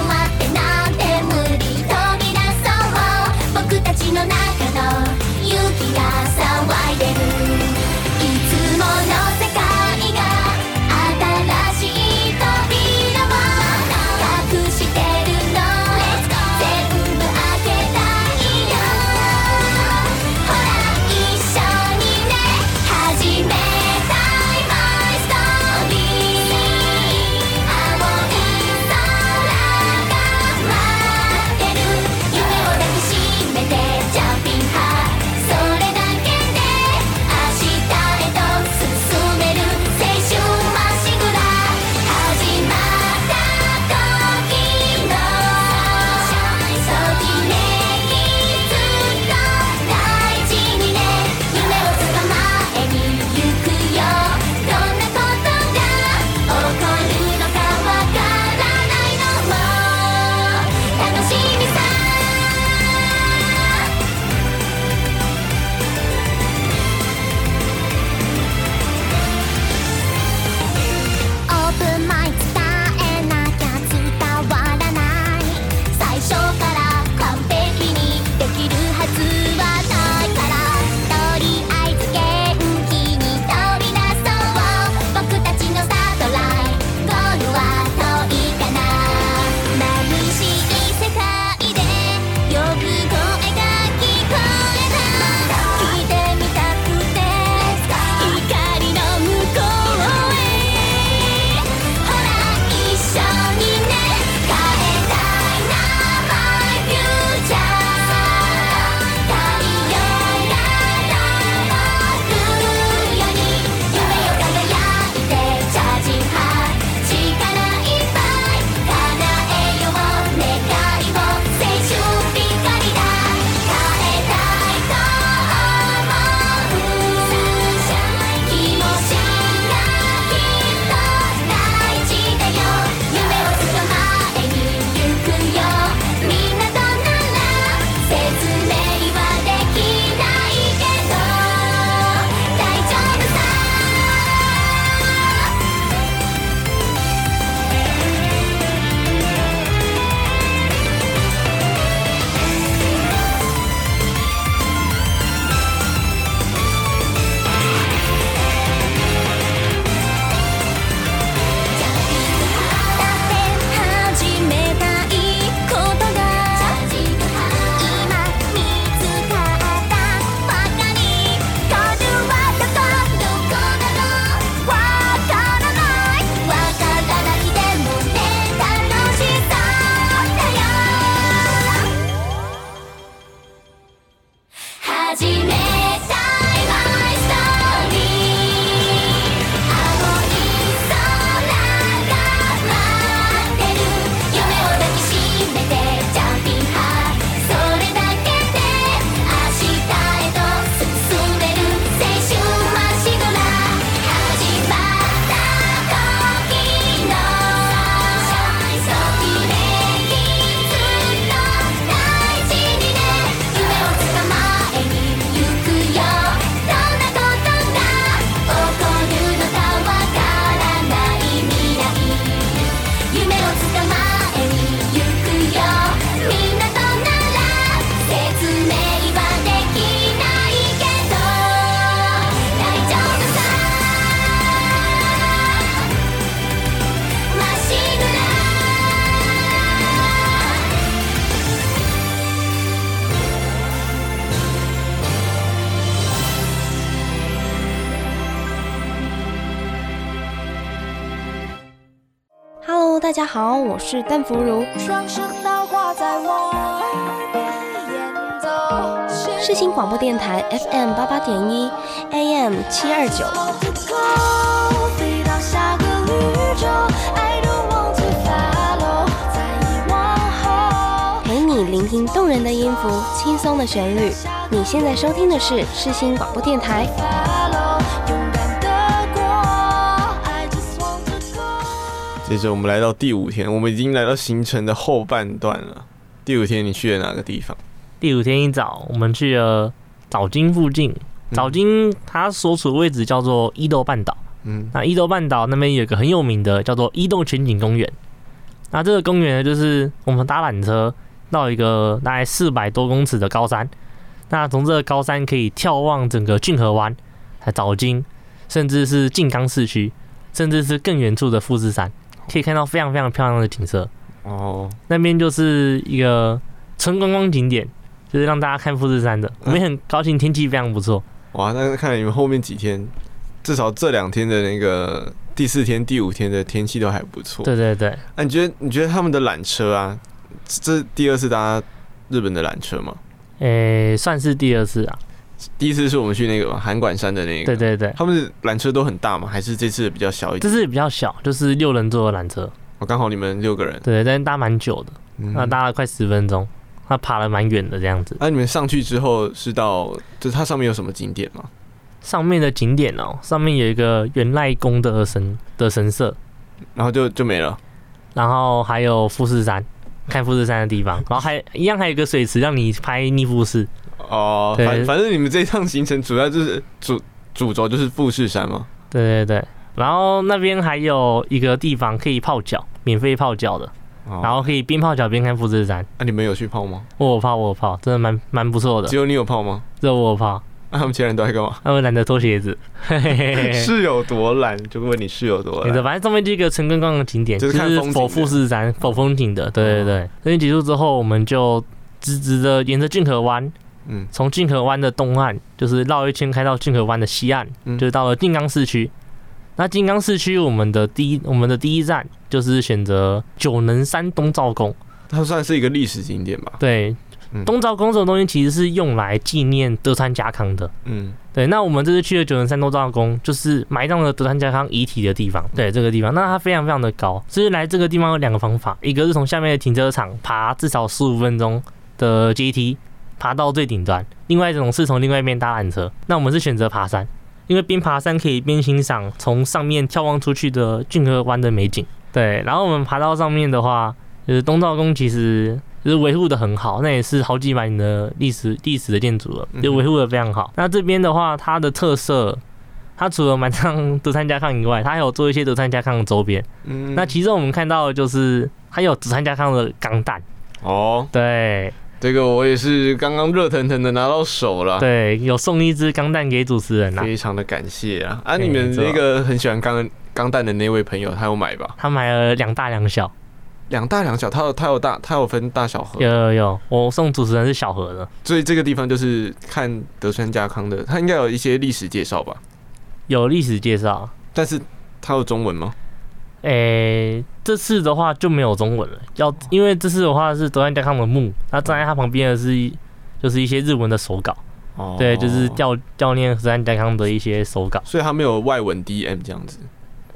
始め我是邓福如。世新广播电台 FM 八八点一，AM 七二九。陪你聆听动人的音符，轻松的旋律。你现在收听的是世新广播电台。接着我们来到第五天，我们已经来到行程的后半段了。第五天你去了哪个地方？第五天一早，我们去了藻金附近。藻金它所处的位置叫做伊豆半岛。嗯，那伊豆半岛那边有一个很有名的叫做伊豆全景公园。那这个公园呢，就是我们搭缆车到一个大概四百多公尺的高山。那从这个高山可以眺望整个骏河湾、还藻金，甚至是静冈市区，甚至是更远处的富士山。可以看到非常非常漂亮的景色哦，那边就是一个纯观光景点，就是让大家看富士山的。我们也很高兴，天气非常不错。哇，那看来你们后面几天，至少这两天的那个第四天、第五天的天气都还不错。对对对。那、啊、你觉得你觉得他们的缆车啊，这第二次搭日本的缆车吗？诶、欸，算是第二次啊。第一次是我们去那个函馆山的那个，对对对，他们是缆车都很大吗？还是这次比较小一点？这次比较小，就是六人座的缆车。我刚好你们六个人，对，但是搭蛮久的，那搭了快十分钟，他爬了蛮远的这样子。那、啊、你们上去之后是到，就是它上面有什么景点吗？上面的景点哦，上面有一个元赖宫的神的神社，然后就就没了。然后还有富士山，看富士山的地方，然后还一样还有一个水池让你拍逆富士。哦，反反正你们这一趟行程主要就是主主轴就是富士山嘛。对对对，然后那边还有一个地方可以泡脚，免费泡脚的，然后可以边泡脚边看富士山。那你们有去泡吗？我有泡，我有泡，真的蛮蛮不错的。只有你有泡吗？只有我有泡。那他们其他人都在干嘛？他们懒得脱鞋子。是有多懒？就问你是有多懒？反正上面这个纯观光的景点，就是否富士山，否风景的。对对对。那边结束之后，我们就直直的沿着骏河湾。嗯，从骏河湾的东岸，就是绕一圈开到骏河湾的西岸，嗯、就是到了静冈市区。那静冈市区，我们的第一，我们的第一站就是选择九能山东照宫，它算是一个历史景点吧？对，嗯、东照宫这种东西其实是用来纪念德川家康的。嗯，对。那我们这次去的九能山东照宫，就是埋葬了德川家康遗体的地方。对，这个地方，那它非常非常的高，所以来这个地方有两个方法，一个是从下面的停车场爬至少十五分钟的阶梯。爬到最顶端，另外一种是从另外一边搭缆车。那我们是选择爬山，因为边爬山可以边欣赏从上面眺望出去的俊河湾的美景。对，然后我们爬到上面的话，就是东照宫其实就是维护的很好，那也是好几百年的历史历史的建筑了，就维护的非常好。那这边的话，它的特色，它除了满上德川家康以外，它还有做一些德川家康的周边。嗯，那其中我们看到的就是它有德川家康的钢弹。哦，对。这个我也是刚刚热腾腾的拿到手了。对，有送一只钢弹给主持人啊，非常的感谢啊！啊，你们那个很喜欢钢钢弹的那位朋友，他有买吧？他买了两大两小，两大两小，他有他有大，他有分大小盒。有有有，我送主持人是小盒的。所以这个地方就是看德川家康的，他应该有一些历史介绍吧？有历史介绍，但是他有中文吗？诶、欸，这次的话就没有中文了，要因为这次的话是德川家康的墓，那站在他旁边的是就是一些日文的手稿，哦，对，就是教教练德川家康的一些手稿，所以他没有外文 DM 这样子。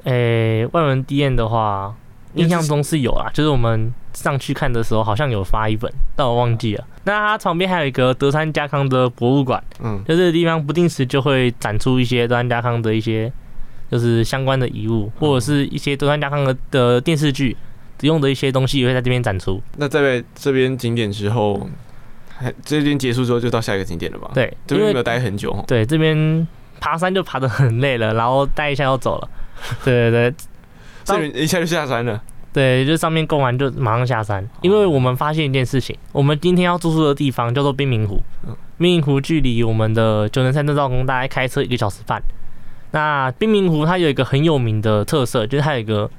诶、欸，外文 DM 的话，印象中是有啦，就是我们上去看的时候好像有发一本，但我忘记了。那他旁边还有一个德川家康的博物馆，嗯，就这个地方不定时就会展出一些德川家康的一些。就是相关的遗物，或者是一些德川家康的的电视剧用的一些东西，也会在这边展出。那在这边景点之后，还这边结束之后就到下一个景点了吧？对，这边没有待很久。对，这边爬山就爬得很累了，然后待一下又走了。对对对，这边一下就下山了。对，就上面逛完就马上下山，因为我们发现一件事情，我们今天要住宿的地方叫做冰明湖，冰明湖距离我们的九能山东照宫大概开车一个小时半。那冰明湖它有一个很有名的特色，就是它有一个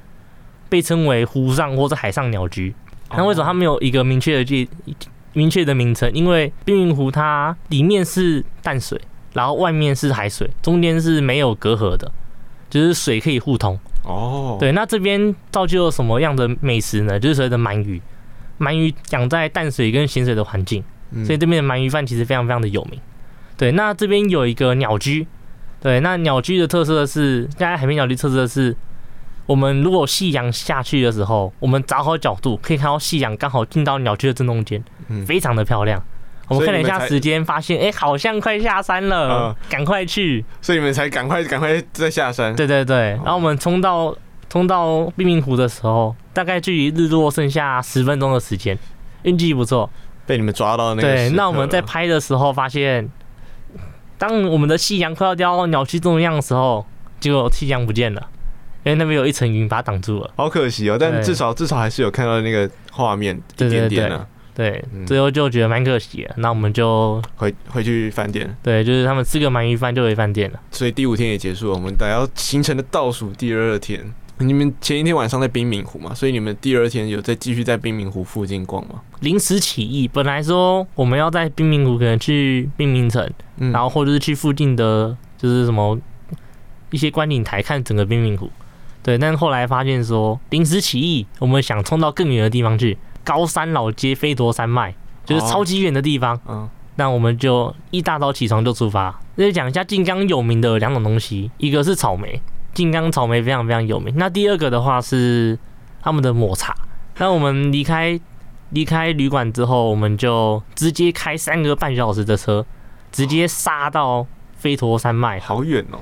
被称为湖上或者海上鸟居。那为什么它没有一个明确的记明确的名称？因为冰明湖它里面是淡水，然后外面是海水，中间是没有隔阂的，就是水可以互通。哦，对，那这边造就了什么样的美食呢？就是所谓的鳗鱼，鳗鱼养在淡水跟咸水的环境，所以这边的鳗鱼饭其实非常非常的有名。对，那这边有一个鸟居，对，那鸟居的特色是，在海边鸟居特色是，我们如果夕阳下去的时候，我们找好角度，可以看到夕阳刚好进到鸟居的正中间，非常的漂亮。我们看了一下时间，发现哎，好像快下山了，赶快去。所以你们才赶快赶快再下山。对对对，然后我们冲到冲到冰明湖的时候，大概距离日落剩下十分钟的时间，运气不错，被你们抓到那个。对，那我们在拍的时候发现。当我们的夕阳快要掉到鸟居中央的时候，结果夕阳不见了，因为那边有一层云把它挡住了。好可惜哦，但至少至少还是有看到那个画面一点点啊。对，最后就觉得蛮可惜的，那我们就回回去饭店。对，就是他们吃个鳗鱼饭就回饭店了。所以第五天也结束了，我们等要行程的倒数第二天。你们前一天晚上在冰明湖嘛，所以你们第二天有再继续在冰明湖附近逛吗？临时起意，本来说我们要在冰明湖可能去冰明城，嗯、然后或者是去附近的，就是什么一些观景台看整个冰明湖。对，但是后来发现说临时起意，我们想冲到更远的地方去，高山老街飞夺山脉，就是超级远的地方。嗯、哦，那我们就一大早起床就出发。那就讲一下晋江有名的两种东西，一个是草莓。静冈草莓非常非常有名。那第二个的话是他们的抹茶。那我们离开离开旅馆之后，我们就直接开三个半小时的车，直接杀到飞陀山脉。好远哦！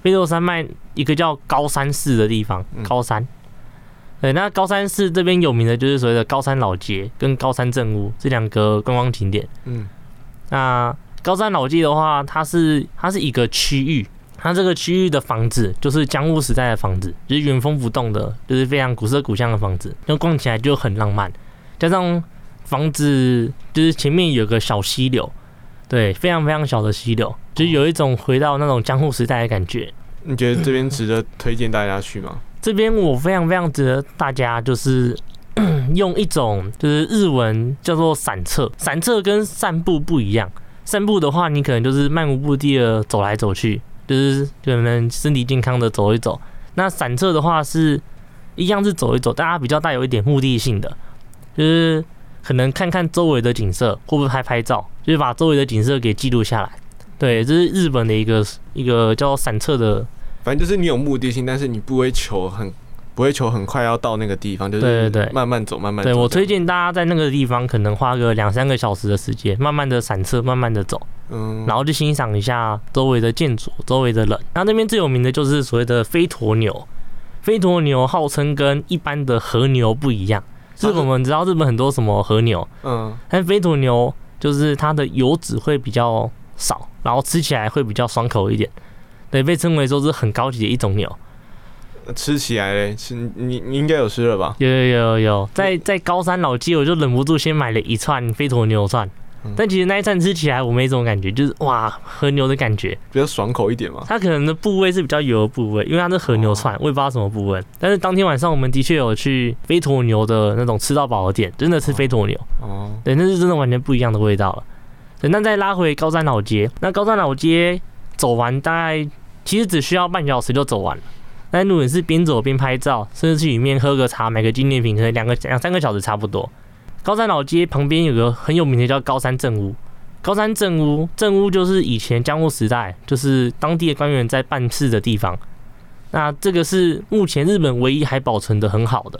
飞陀山脉一个叫高山寺的地方，高山。对，那高山寺这边有名的就是所谓的高山老街跟高山正屋这两个观光景点。嗯，那高山老街的话，它是它是一个区域。它这个区域的房子就是江户时代的房子，就是原封不动的，就是非常古色古香的房子，那逛起来就很浪漫。加上房子就是前面有个小溪流，对，非常非常小的溪流，就是有一种回到那种江户时代的感觉。你觉得这边值得推荐大家去吗？这边我非常非常值得大家就是 用一种就是日文叫做散策，散策跟散步不一样。散步的话，你可能就是漫无目的的走来走去。就是就能身体健康的走一走，那散策的话是一样是走一走，大家比较带有一点目的性的，就是可能看看周围的景色，会不会拍拍照，就是把周围的景色给记录下来。对，这是日本的一个一个叫散策的，反正就是你有目的性，但是你不会求很。不会求很快要到那个地方，就是对对对。慢慢走，慢慢走。对，我推荐大家在那个地方可能花个两三个小时的时间，慢慢的散策，慢慢的走，嗯，然后去欣赏一下周围的建筑、周围的人。那那边最有名的就是所谓的飞鸵牛，飞鸵牛号称跟一般的和牛不一样，日本我们知道日本很多什么和牛，嗯，但飞鸵牛就是它的油脂会比较少，然后吃起来会比较爽口一点，对，被称为说是很高级的一种牛。吃起来嘞，吃你你应该有吃了吧？有有有有，在在高山老街，我就忍不住先买了一串飞驒牛串，嗯、但其实那一串吃起来我没什么感觉，就是哇和牛的感觉，比较爽口一点嘛。它可能的部位是比较油的部位，因为它是和牛串，哦、我也不知道什么部位。但是当天晚上我们的确有去飞驒牛的那种吃到饱的店，真的吃飞驒牛哦，对，那是真的完全不一样的味道了。对，那再拉回高山老街，那高山老街走完大概其实只需要半小时就走完了。但如果是边走边拍照，甚至去里面喝个茶、买个纪念品，可能两个两三个小时差不多。高山老街旁边有个很有名的叫高山正屋，高山正屋，正屋就是以前江户时代就是当地的官员在办事的地方。那这个是目前日本唯一还保存得很好的，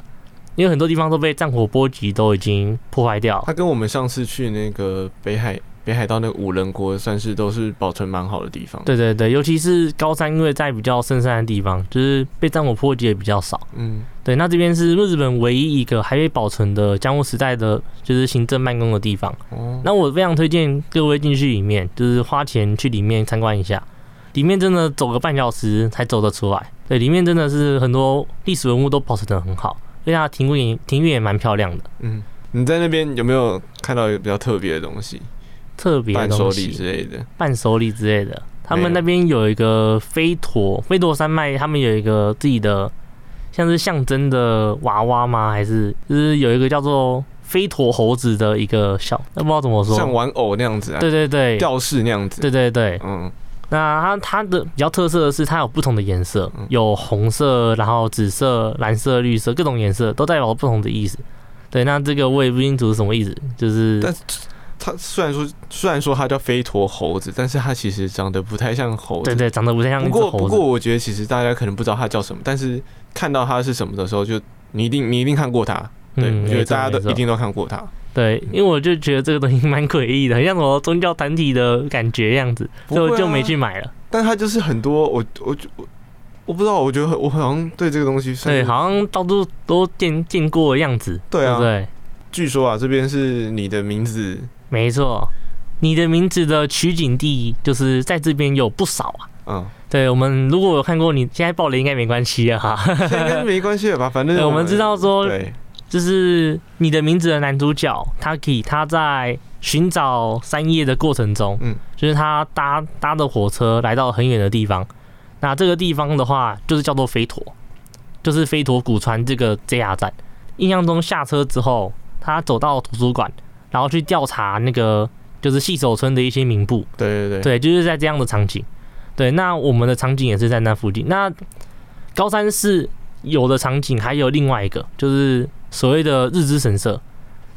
因为很多地方都被战火波及，都已经破坏掉。它跟我们上次去那个北海。北海道那个五人国算是都是保存蛮好的地方。对对对，尤其是高山，因为在比较深山的地方，就是被战火波及也比较少。嗯，对，那这边是日本唯一一个还被保存的江户时代的，就是行政办公的地方。哦，那我非常推荐各位进去里面，就是花钱去里面参观一下。里面真的走个半小时才走得出来。对，里面真的是很多历史文物都保存得很好，而且它庭院庭院也蛮漂亮的。嗯，你在那边有没有看到一个比较特别的东西？特别的东西之类的，伴手礼之类的。他们那边有一个飞陀，飞陀山脉，他们有一个自己的，像是象征的娃娃吗？还是就是有一个叫做飞陀猴子的一个小，那不知道怎么说，像玩偶那样子啊？对对对，吊饰那样子。对对对，嗯，那它它的比较特色的是，它有不同的颜色，有红色，然后紫色、蓝色、绿色，各种颜色都代表不同的意思。对，那这个我也不清楚是什么意思，就是。但它虽然说虽然说它叫飞陀猴子，但是它其实长得不太像猴子。对对，长得不太像猴子。不过不过，我觉得其实大家可能不知道它叫什么，但是看到它是什么的时候，就你一定你一定看过它。对，嗯、我觉得大家都一定都看过它。对，因为我就觉得这个东西蛮诡异的，很像什么宗教团体的感觉样子，所以我就没去买了。但它就是很多，我我我我不知道，我觉得我好像对这个东西，对，好像到处都见见过的样子。对啊，对，对。据说啊，这边是你的名字。没错，你的名字的取景地就是在这边有不少啊。嗯，对，我们如果有看过你现在爆雷应该没关系啊，哈，应该没关系了吧？反正 我们知道说，对，就是你的名字的男主角他可以他在寻找三叶的过程中，嗯，就是他搭搭的火车来到很远的地方，那这个地方的话就是叫做飞陀，就是飞陀古川这个 JR 站。印象中下车之后，他走到图书馆。然后去调查那个就是细手村的一些名簿，对对对，对，就是在这样的场景，对，那我们的场景也是在那附近。那高山寺有的场景还有另外一个，就是所谓的日之神社。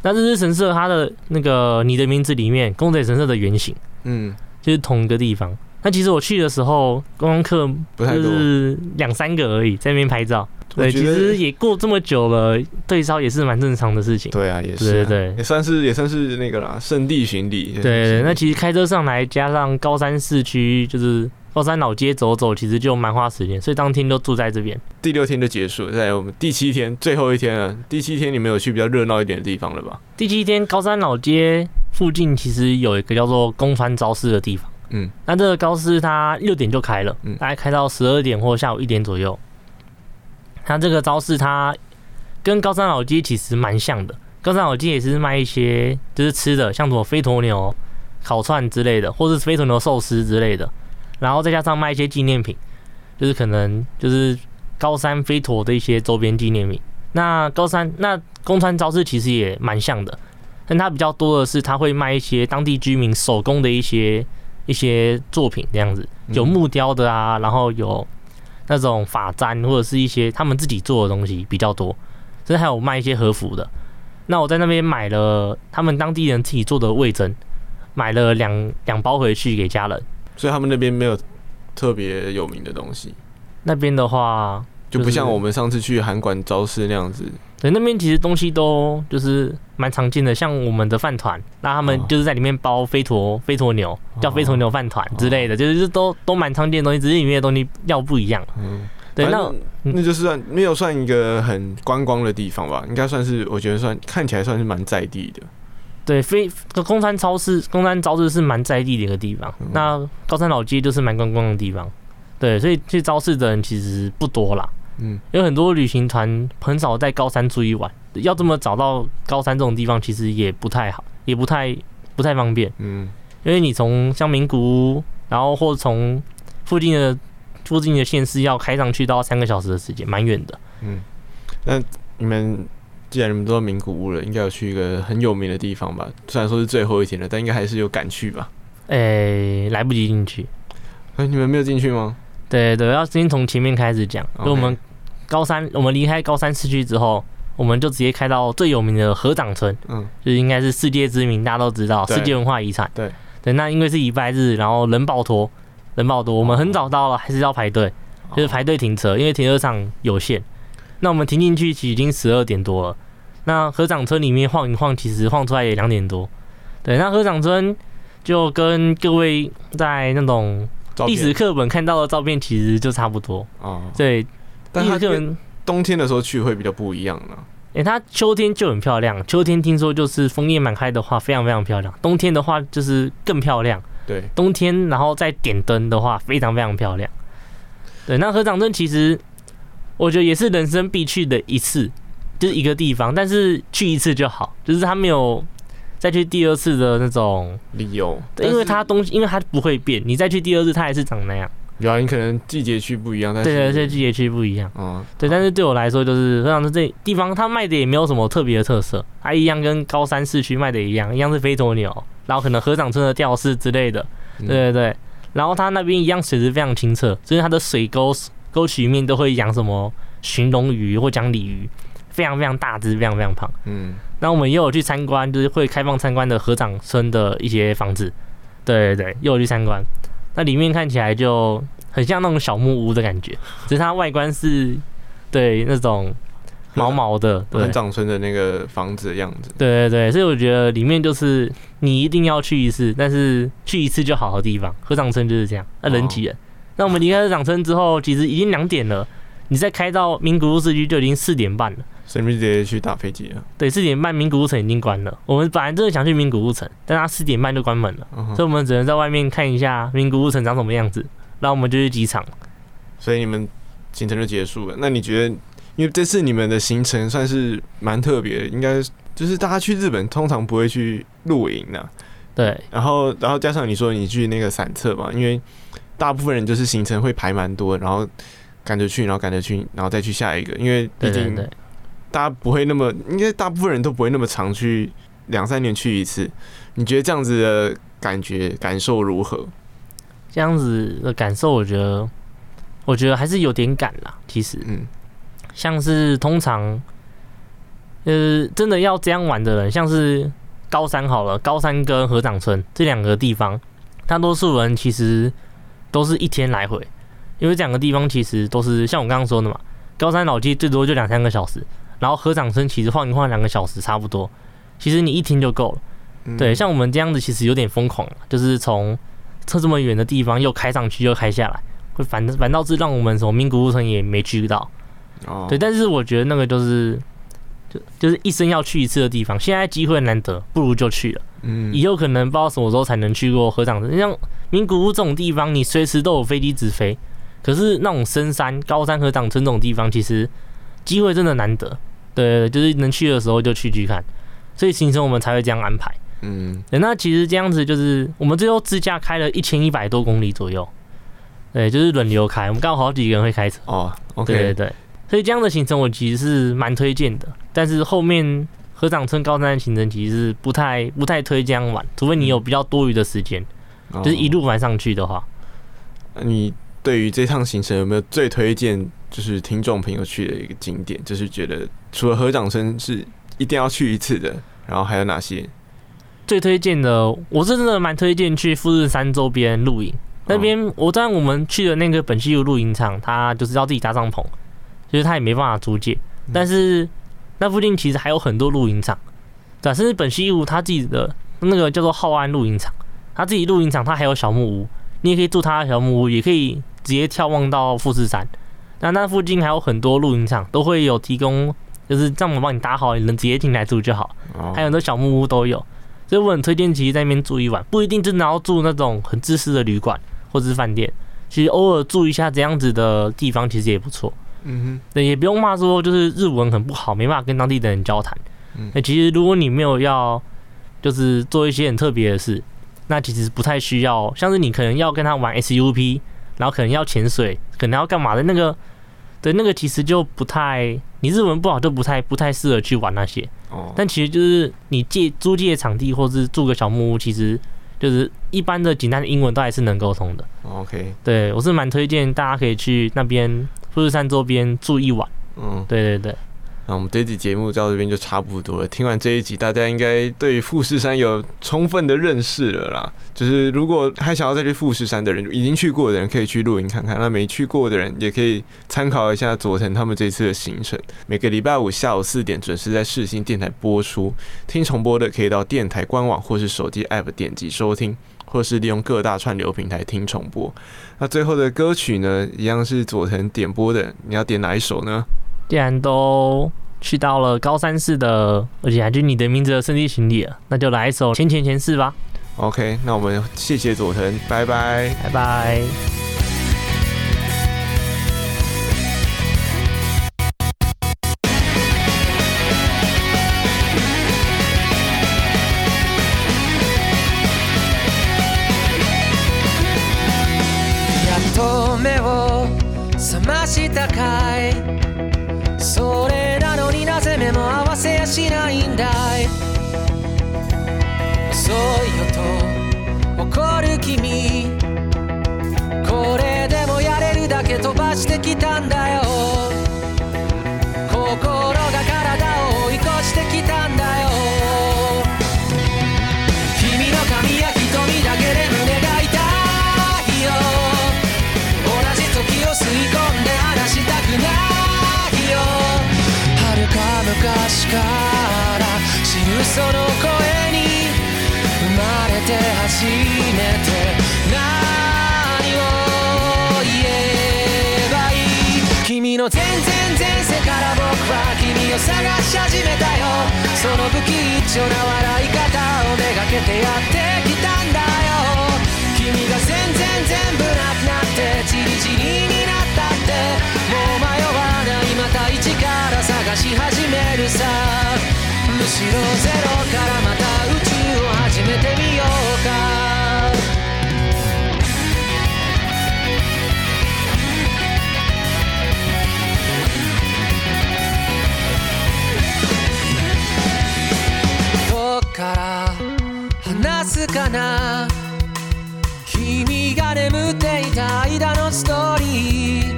那日之神社它的那个你的名字里面宫泽神社的原型，嗯，就是同一个地方。那其实我去的时候，观光客就是两三个而已，在那边拍照。对，其实也过这么久了，对烧也是蛮正常的事情。对啊，也是、啊，对，对对，也算是也算是那个啦，圣地巡礼。对，那其实开车上来，加上高山市区，就是高山老街走走，其实就蛮花时间，所以当天都住在这边。第六天就结束，在我们第七天最后一天了。第七天你们有去比较热闹一点的地方了吧？第七天高山老街附近其实有一个叫做公川昭寺的地方。嗯，那这个高市它六点就开了，嗯，大概开到十二点或下午一点左右。它这个招式它跟高山老鸡其实蛮像的，高山老鸡也是卖一些就是吃的，像什么飞鸵牛烤串之类的，或是飞鸵牛寿司之类的，然后再加上卖一些纪念品，就是可能就是高山飞驒的一些周边纪念品。那高山那宫川招式其实也蛮像的，但它比较多的是它会卖一些当地居民手工的一些。一些作品这样子，有木雕的啊，然后有那种发簪或者是一些他们自己做的东西比较多，甚至还有卖一些和服的。那我在那边买了他们当地人自己做的味噌，买了两两包回去给家人。所以他们那边没有特别有名的东西。那边的话。就不像我们上次去韩馆朝市那样子，对，那边其实东西都就是蛮常见的，像我们的饭团，那他们就是在里面包飞驼飞驼牛，叫飞驼牛饭团之类的，就是都都蛮常见的东西，只是里面的东西料不一样。嗯，对，那那就是算没有算一个很观光的地方吧，应该算是我觉得算看起来算是蛮在地的。对，飞宫川超市、公山超市是蛮在地的一个地方，那高山老街就是蛮观光的地方。对，所以去超市的人其实不多啦。嗯，有很多旅行团很少在高山住一晚，要这么找到高山这种地方，其实也不太好，也不太不太方便。嗯，因为你从像名古屋，然后或从附近的附近的县市要开上去，都要三个小时的时间，蛮远的。嗯，那你们既然你们都到名古屋了，应该有去一个很有名的地方吧？虽然说是最后一天了，但应该还是有赶去吧？诶、欸，来不及进去。哎、欸，你们没有进去吗？对对，要先从前面开始讲，因为我们。高山，我们离开高山市区之后，我们就直接开到最有名的河掌村，嗯，就是应该是世界知名，大家都知道，世界文化遗产。对对，那因为是礼拜日，然后人爆多，人爆多，我们很早到了，还是要排队，就是排队停车，因为停车场有限。那我们停进去其实已经十二点多了，那河掌村里面晃一晃，其实晃出来也两点多。对，那河掌村就跟各位在那种历史课本看到的照片其实就差不多。哦，对。但它跟冬天的时候去会比较不一样呢。诶，它秋天就很漂亮，秋天听说就是枫叶满开的话，非常非常漂亮。冬天的话就是更漂亮。对，冬天然后再点灯的话，非常非常漂亮。对，那合掌村其实我觉得也是人生必去的一次，就是一个地方，但是去一次就好，就是它没有再去第二次的那种理由。因为它东西，因为它不会变，你再去第二次，它还是长那样。有啊，你可能季节区不一样，但是对对，对季节区不一样。嗯，对，但是对我来说，就是非常的这地方，它卖的也没有什么特别的特色，它一样跟高山市区卖的一样，一样是飞驒牛，然后可能河掌村的吊饰之类的，对对对。然后它那边一样水质非常清澈，就是它的水沟沟渠里面都会养什么寻龙鱼或讲鲤鱼，非常非常大只，非常非常胖。嗯，那我们也有去参观，就是会开放参观的河掌村的一些房子。对对对，又有去参观，那里面看起来就很像那种小木屋的感觉，只是它外观是对那种毛毛的很长村的那个房子的样子。对对对，所以我觉得里面就是你一定要去一次，但是去一次就好的地方。合掌村就是这样，那人挤人。那我们离开合掌村之后，其实已经两点了，你再开到名古屋市区就已经四点半了。所以直接去打飞机了。对，四点半名古屋城已经关了。我们本来真的想去名古屋城，但他四点半就关门了，嗯、所以我们只能在外面看一下名古屋城长什么样子。然后我们就去机场。所以你们行程就结束了。那你觉得，因为这次你们的行程算是蛮特别的，应该就是大家去日本通常不会去露营的。对。然后，然后加上你说你去那个散策嘛，因为大部分人就是行程会排蛮多，然后赶着去，然后赶着去，然后再去下一个，因为毕竟对对对。大家不会那么，应该大部分人都不会那么常去，两三年去一次。你觉得这样子的感觉感受如何？这样子的感受，我觉得，我觉得还是有点赶啦。其实，嗯，像是通常，呃，真的要这样玩的人，像是高山好了，高山跟合掌村这两个地方，大多数人其实都是一天来回，因为这两个地方其实都是像我刚刚说的嘛，高山老街最多就两三个小时。然后合掌村其实晃一晃两个小时差不多，其实你一听就够了。嗯、对，像我们这样子其实有点疯狂，就是从车这么远的地方又开上去又开下来，会反反倒是让我们什么名古屋城也没去到。哦。对，但是我觉得那个就是就就是一生要去一次的地方，现在机会难得，不如就去了。嗯。以后可能不知道什么时候才能去过合掌村，像名古屋这种地方，你随时都有飞机直飞。可是那种深山高山合掌村这种地方，其实机会真的难得。对对，就是能去的时候就去去看，所以行程我们才会这样安排。嗯，那其实这样子就是我们最后自驾开了一千一百多公里左右，对，就是轮流开，我们刚好好几个人会开车。哦，OK，对对对，所以这样的行程我其实是蛮推荐的。但是后面合掌村高山的行程其实是不太不太推这样玩，除非你有比较多余的时间，就是一路玩上去的话。那你对于这趟行程有没有最推荐？就是听众朋友去的一个景点，就是觉得除了合掌村是一定要去一次的，然后还有哪些？最推荐的，我是真的蛮推荐去富士山周边露营。那边我在我们去的那个本溪屋露营场，它就是要自己搭帐篷，就是它也没办法租借。但是那附近其实还有很多露营场，对，甚至本溪屋它自己的那个叫做浩安露营场，它自己露营场它还有小木屋，你也可以住他的小木屋，也可以直接眺望到富士山。那那附近还有很多露营场，都会有提供，就是帐篷帮你搭好，你能直接进来住就好。还有很多小木屋都有，所以我很推荐，其实在那边住一晚，不一定真的要住那种很自私的旅馆或者是饭店，其实偶尔住一下这样子的地方，其实也不错。嗯哼，对，也不用骂说就是日文很不好，没办法跟当地的人交谈。那其实如果你没有要，就是做一些很特别的事，那其实不太需要，像是你可能要跟他玩 SUP。然后可能要潜水，可能要干嘛的那个，对，那个其实就不太，你日文不好就不太不太适合去玩那些。哦。但其实就是你借租借场地，或是住个小木屋，其实就是一般的简单的英文都还是能沟通的。OK。对，我是蛮推荐大家可以去那边富士山周边住一晚。嗯，对对对。那我们这集节目到这边就差不多了。听完这一集，大家应该对富士山有充分的认识了啦。就是如果还想要再去富士山的人，已经去过的人可以去露营看看；那没去过的人也可以参考一下佐藤他们这次的行程。每个礼拜五下午四点准时在世新电台播出。听重播的可以到电台官网或是手机 App 点击收听，或是利用各大串流平台听重播。那最后的歌曲呢，一样是佐藤点播的。你要点哪一首呢？既然都去到了高山市的，而且还是你的名字的圣地巡礼了，那就来一首《前前前世》吧。OK，那我们谢谢佐藤，拜拜，拜拜。きたんだよ。心が体を追い越してきたんだよ。君の髪や瞳だけで胸が痛いよ。同じ时を吸い込んで话したくないよ。遥か昔から知るその声に生まれて初めての全然前世から仆は君を探し始めたよ。その不吉祥な笑い方をめがけてやってきたんだよ。君が全然全部なくなってチリチリになったって。もう迷わないまた一から探し始めるさ。むしろゼロからまた宇宙を始めてみようか。から话すかな？君が眠っていた间のストーリー。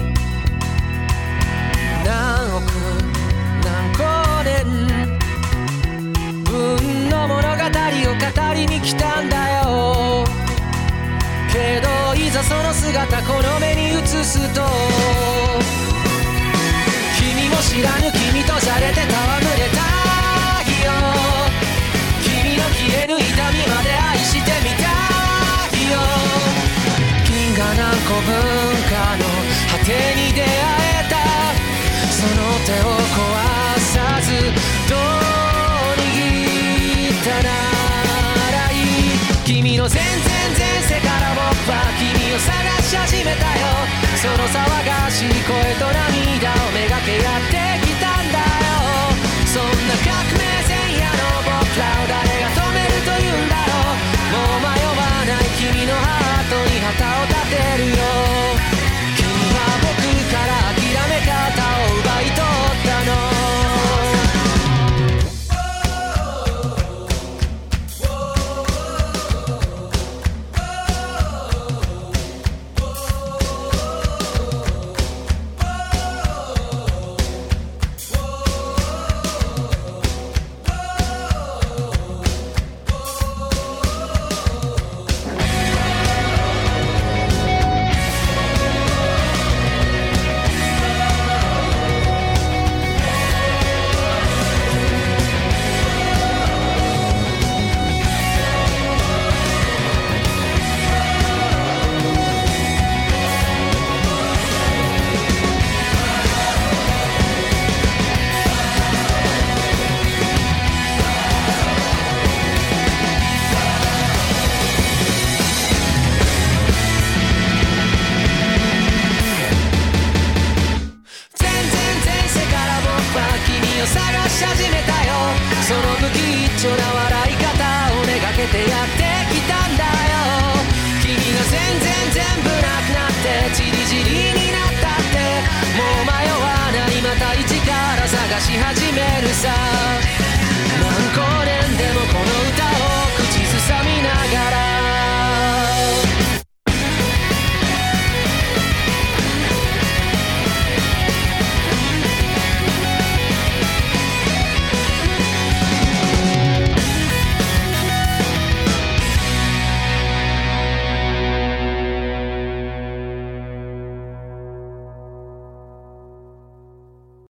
何亿何光年。分の物语を语りに来たんだよ。けどいざその姿この目に映すと君も知らぬ君とされて戯れたの果てに出会えたその手を壊さずどう握ったならいい君の全然前世から仆は君を探し始めたよ。その騒がしい声と涙をめがけやってきたんだよ。そんな革命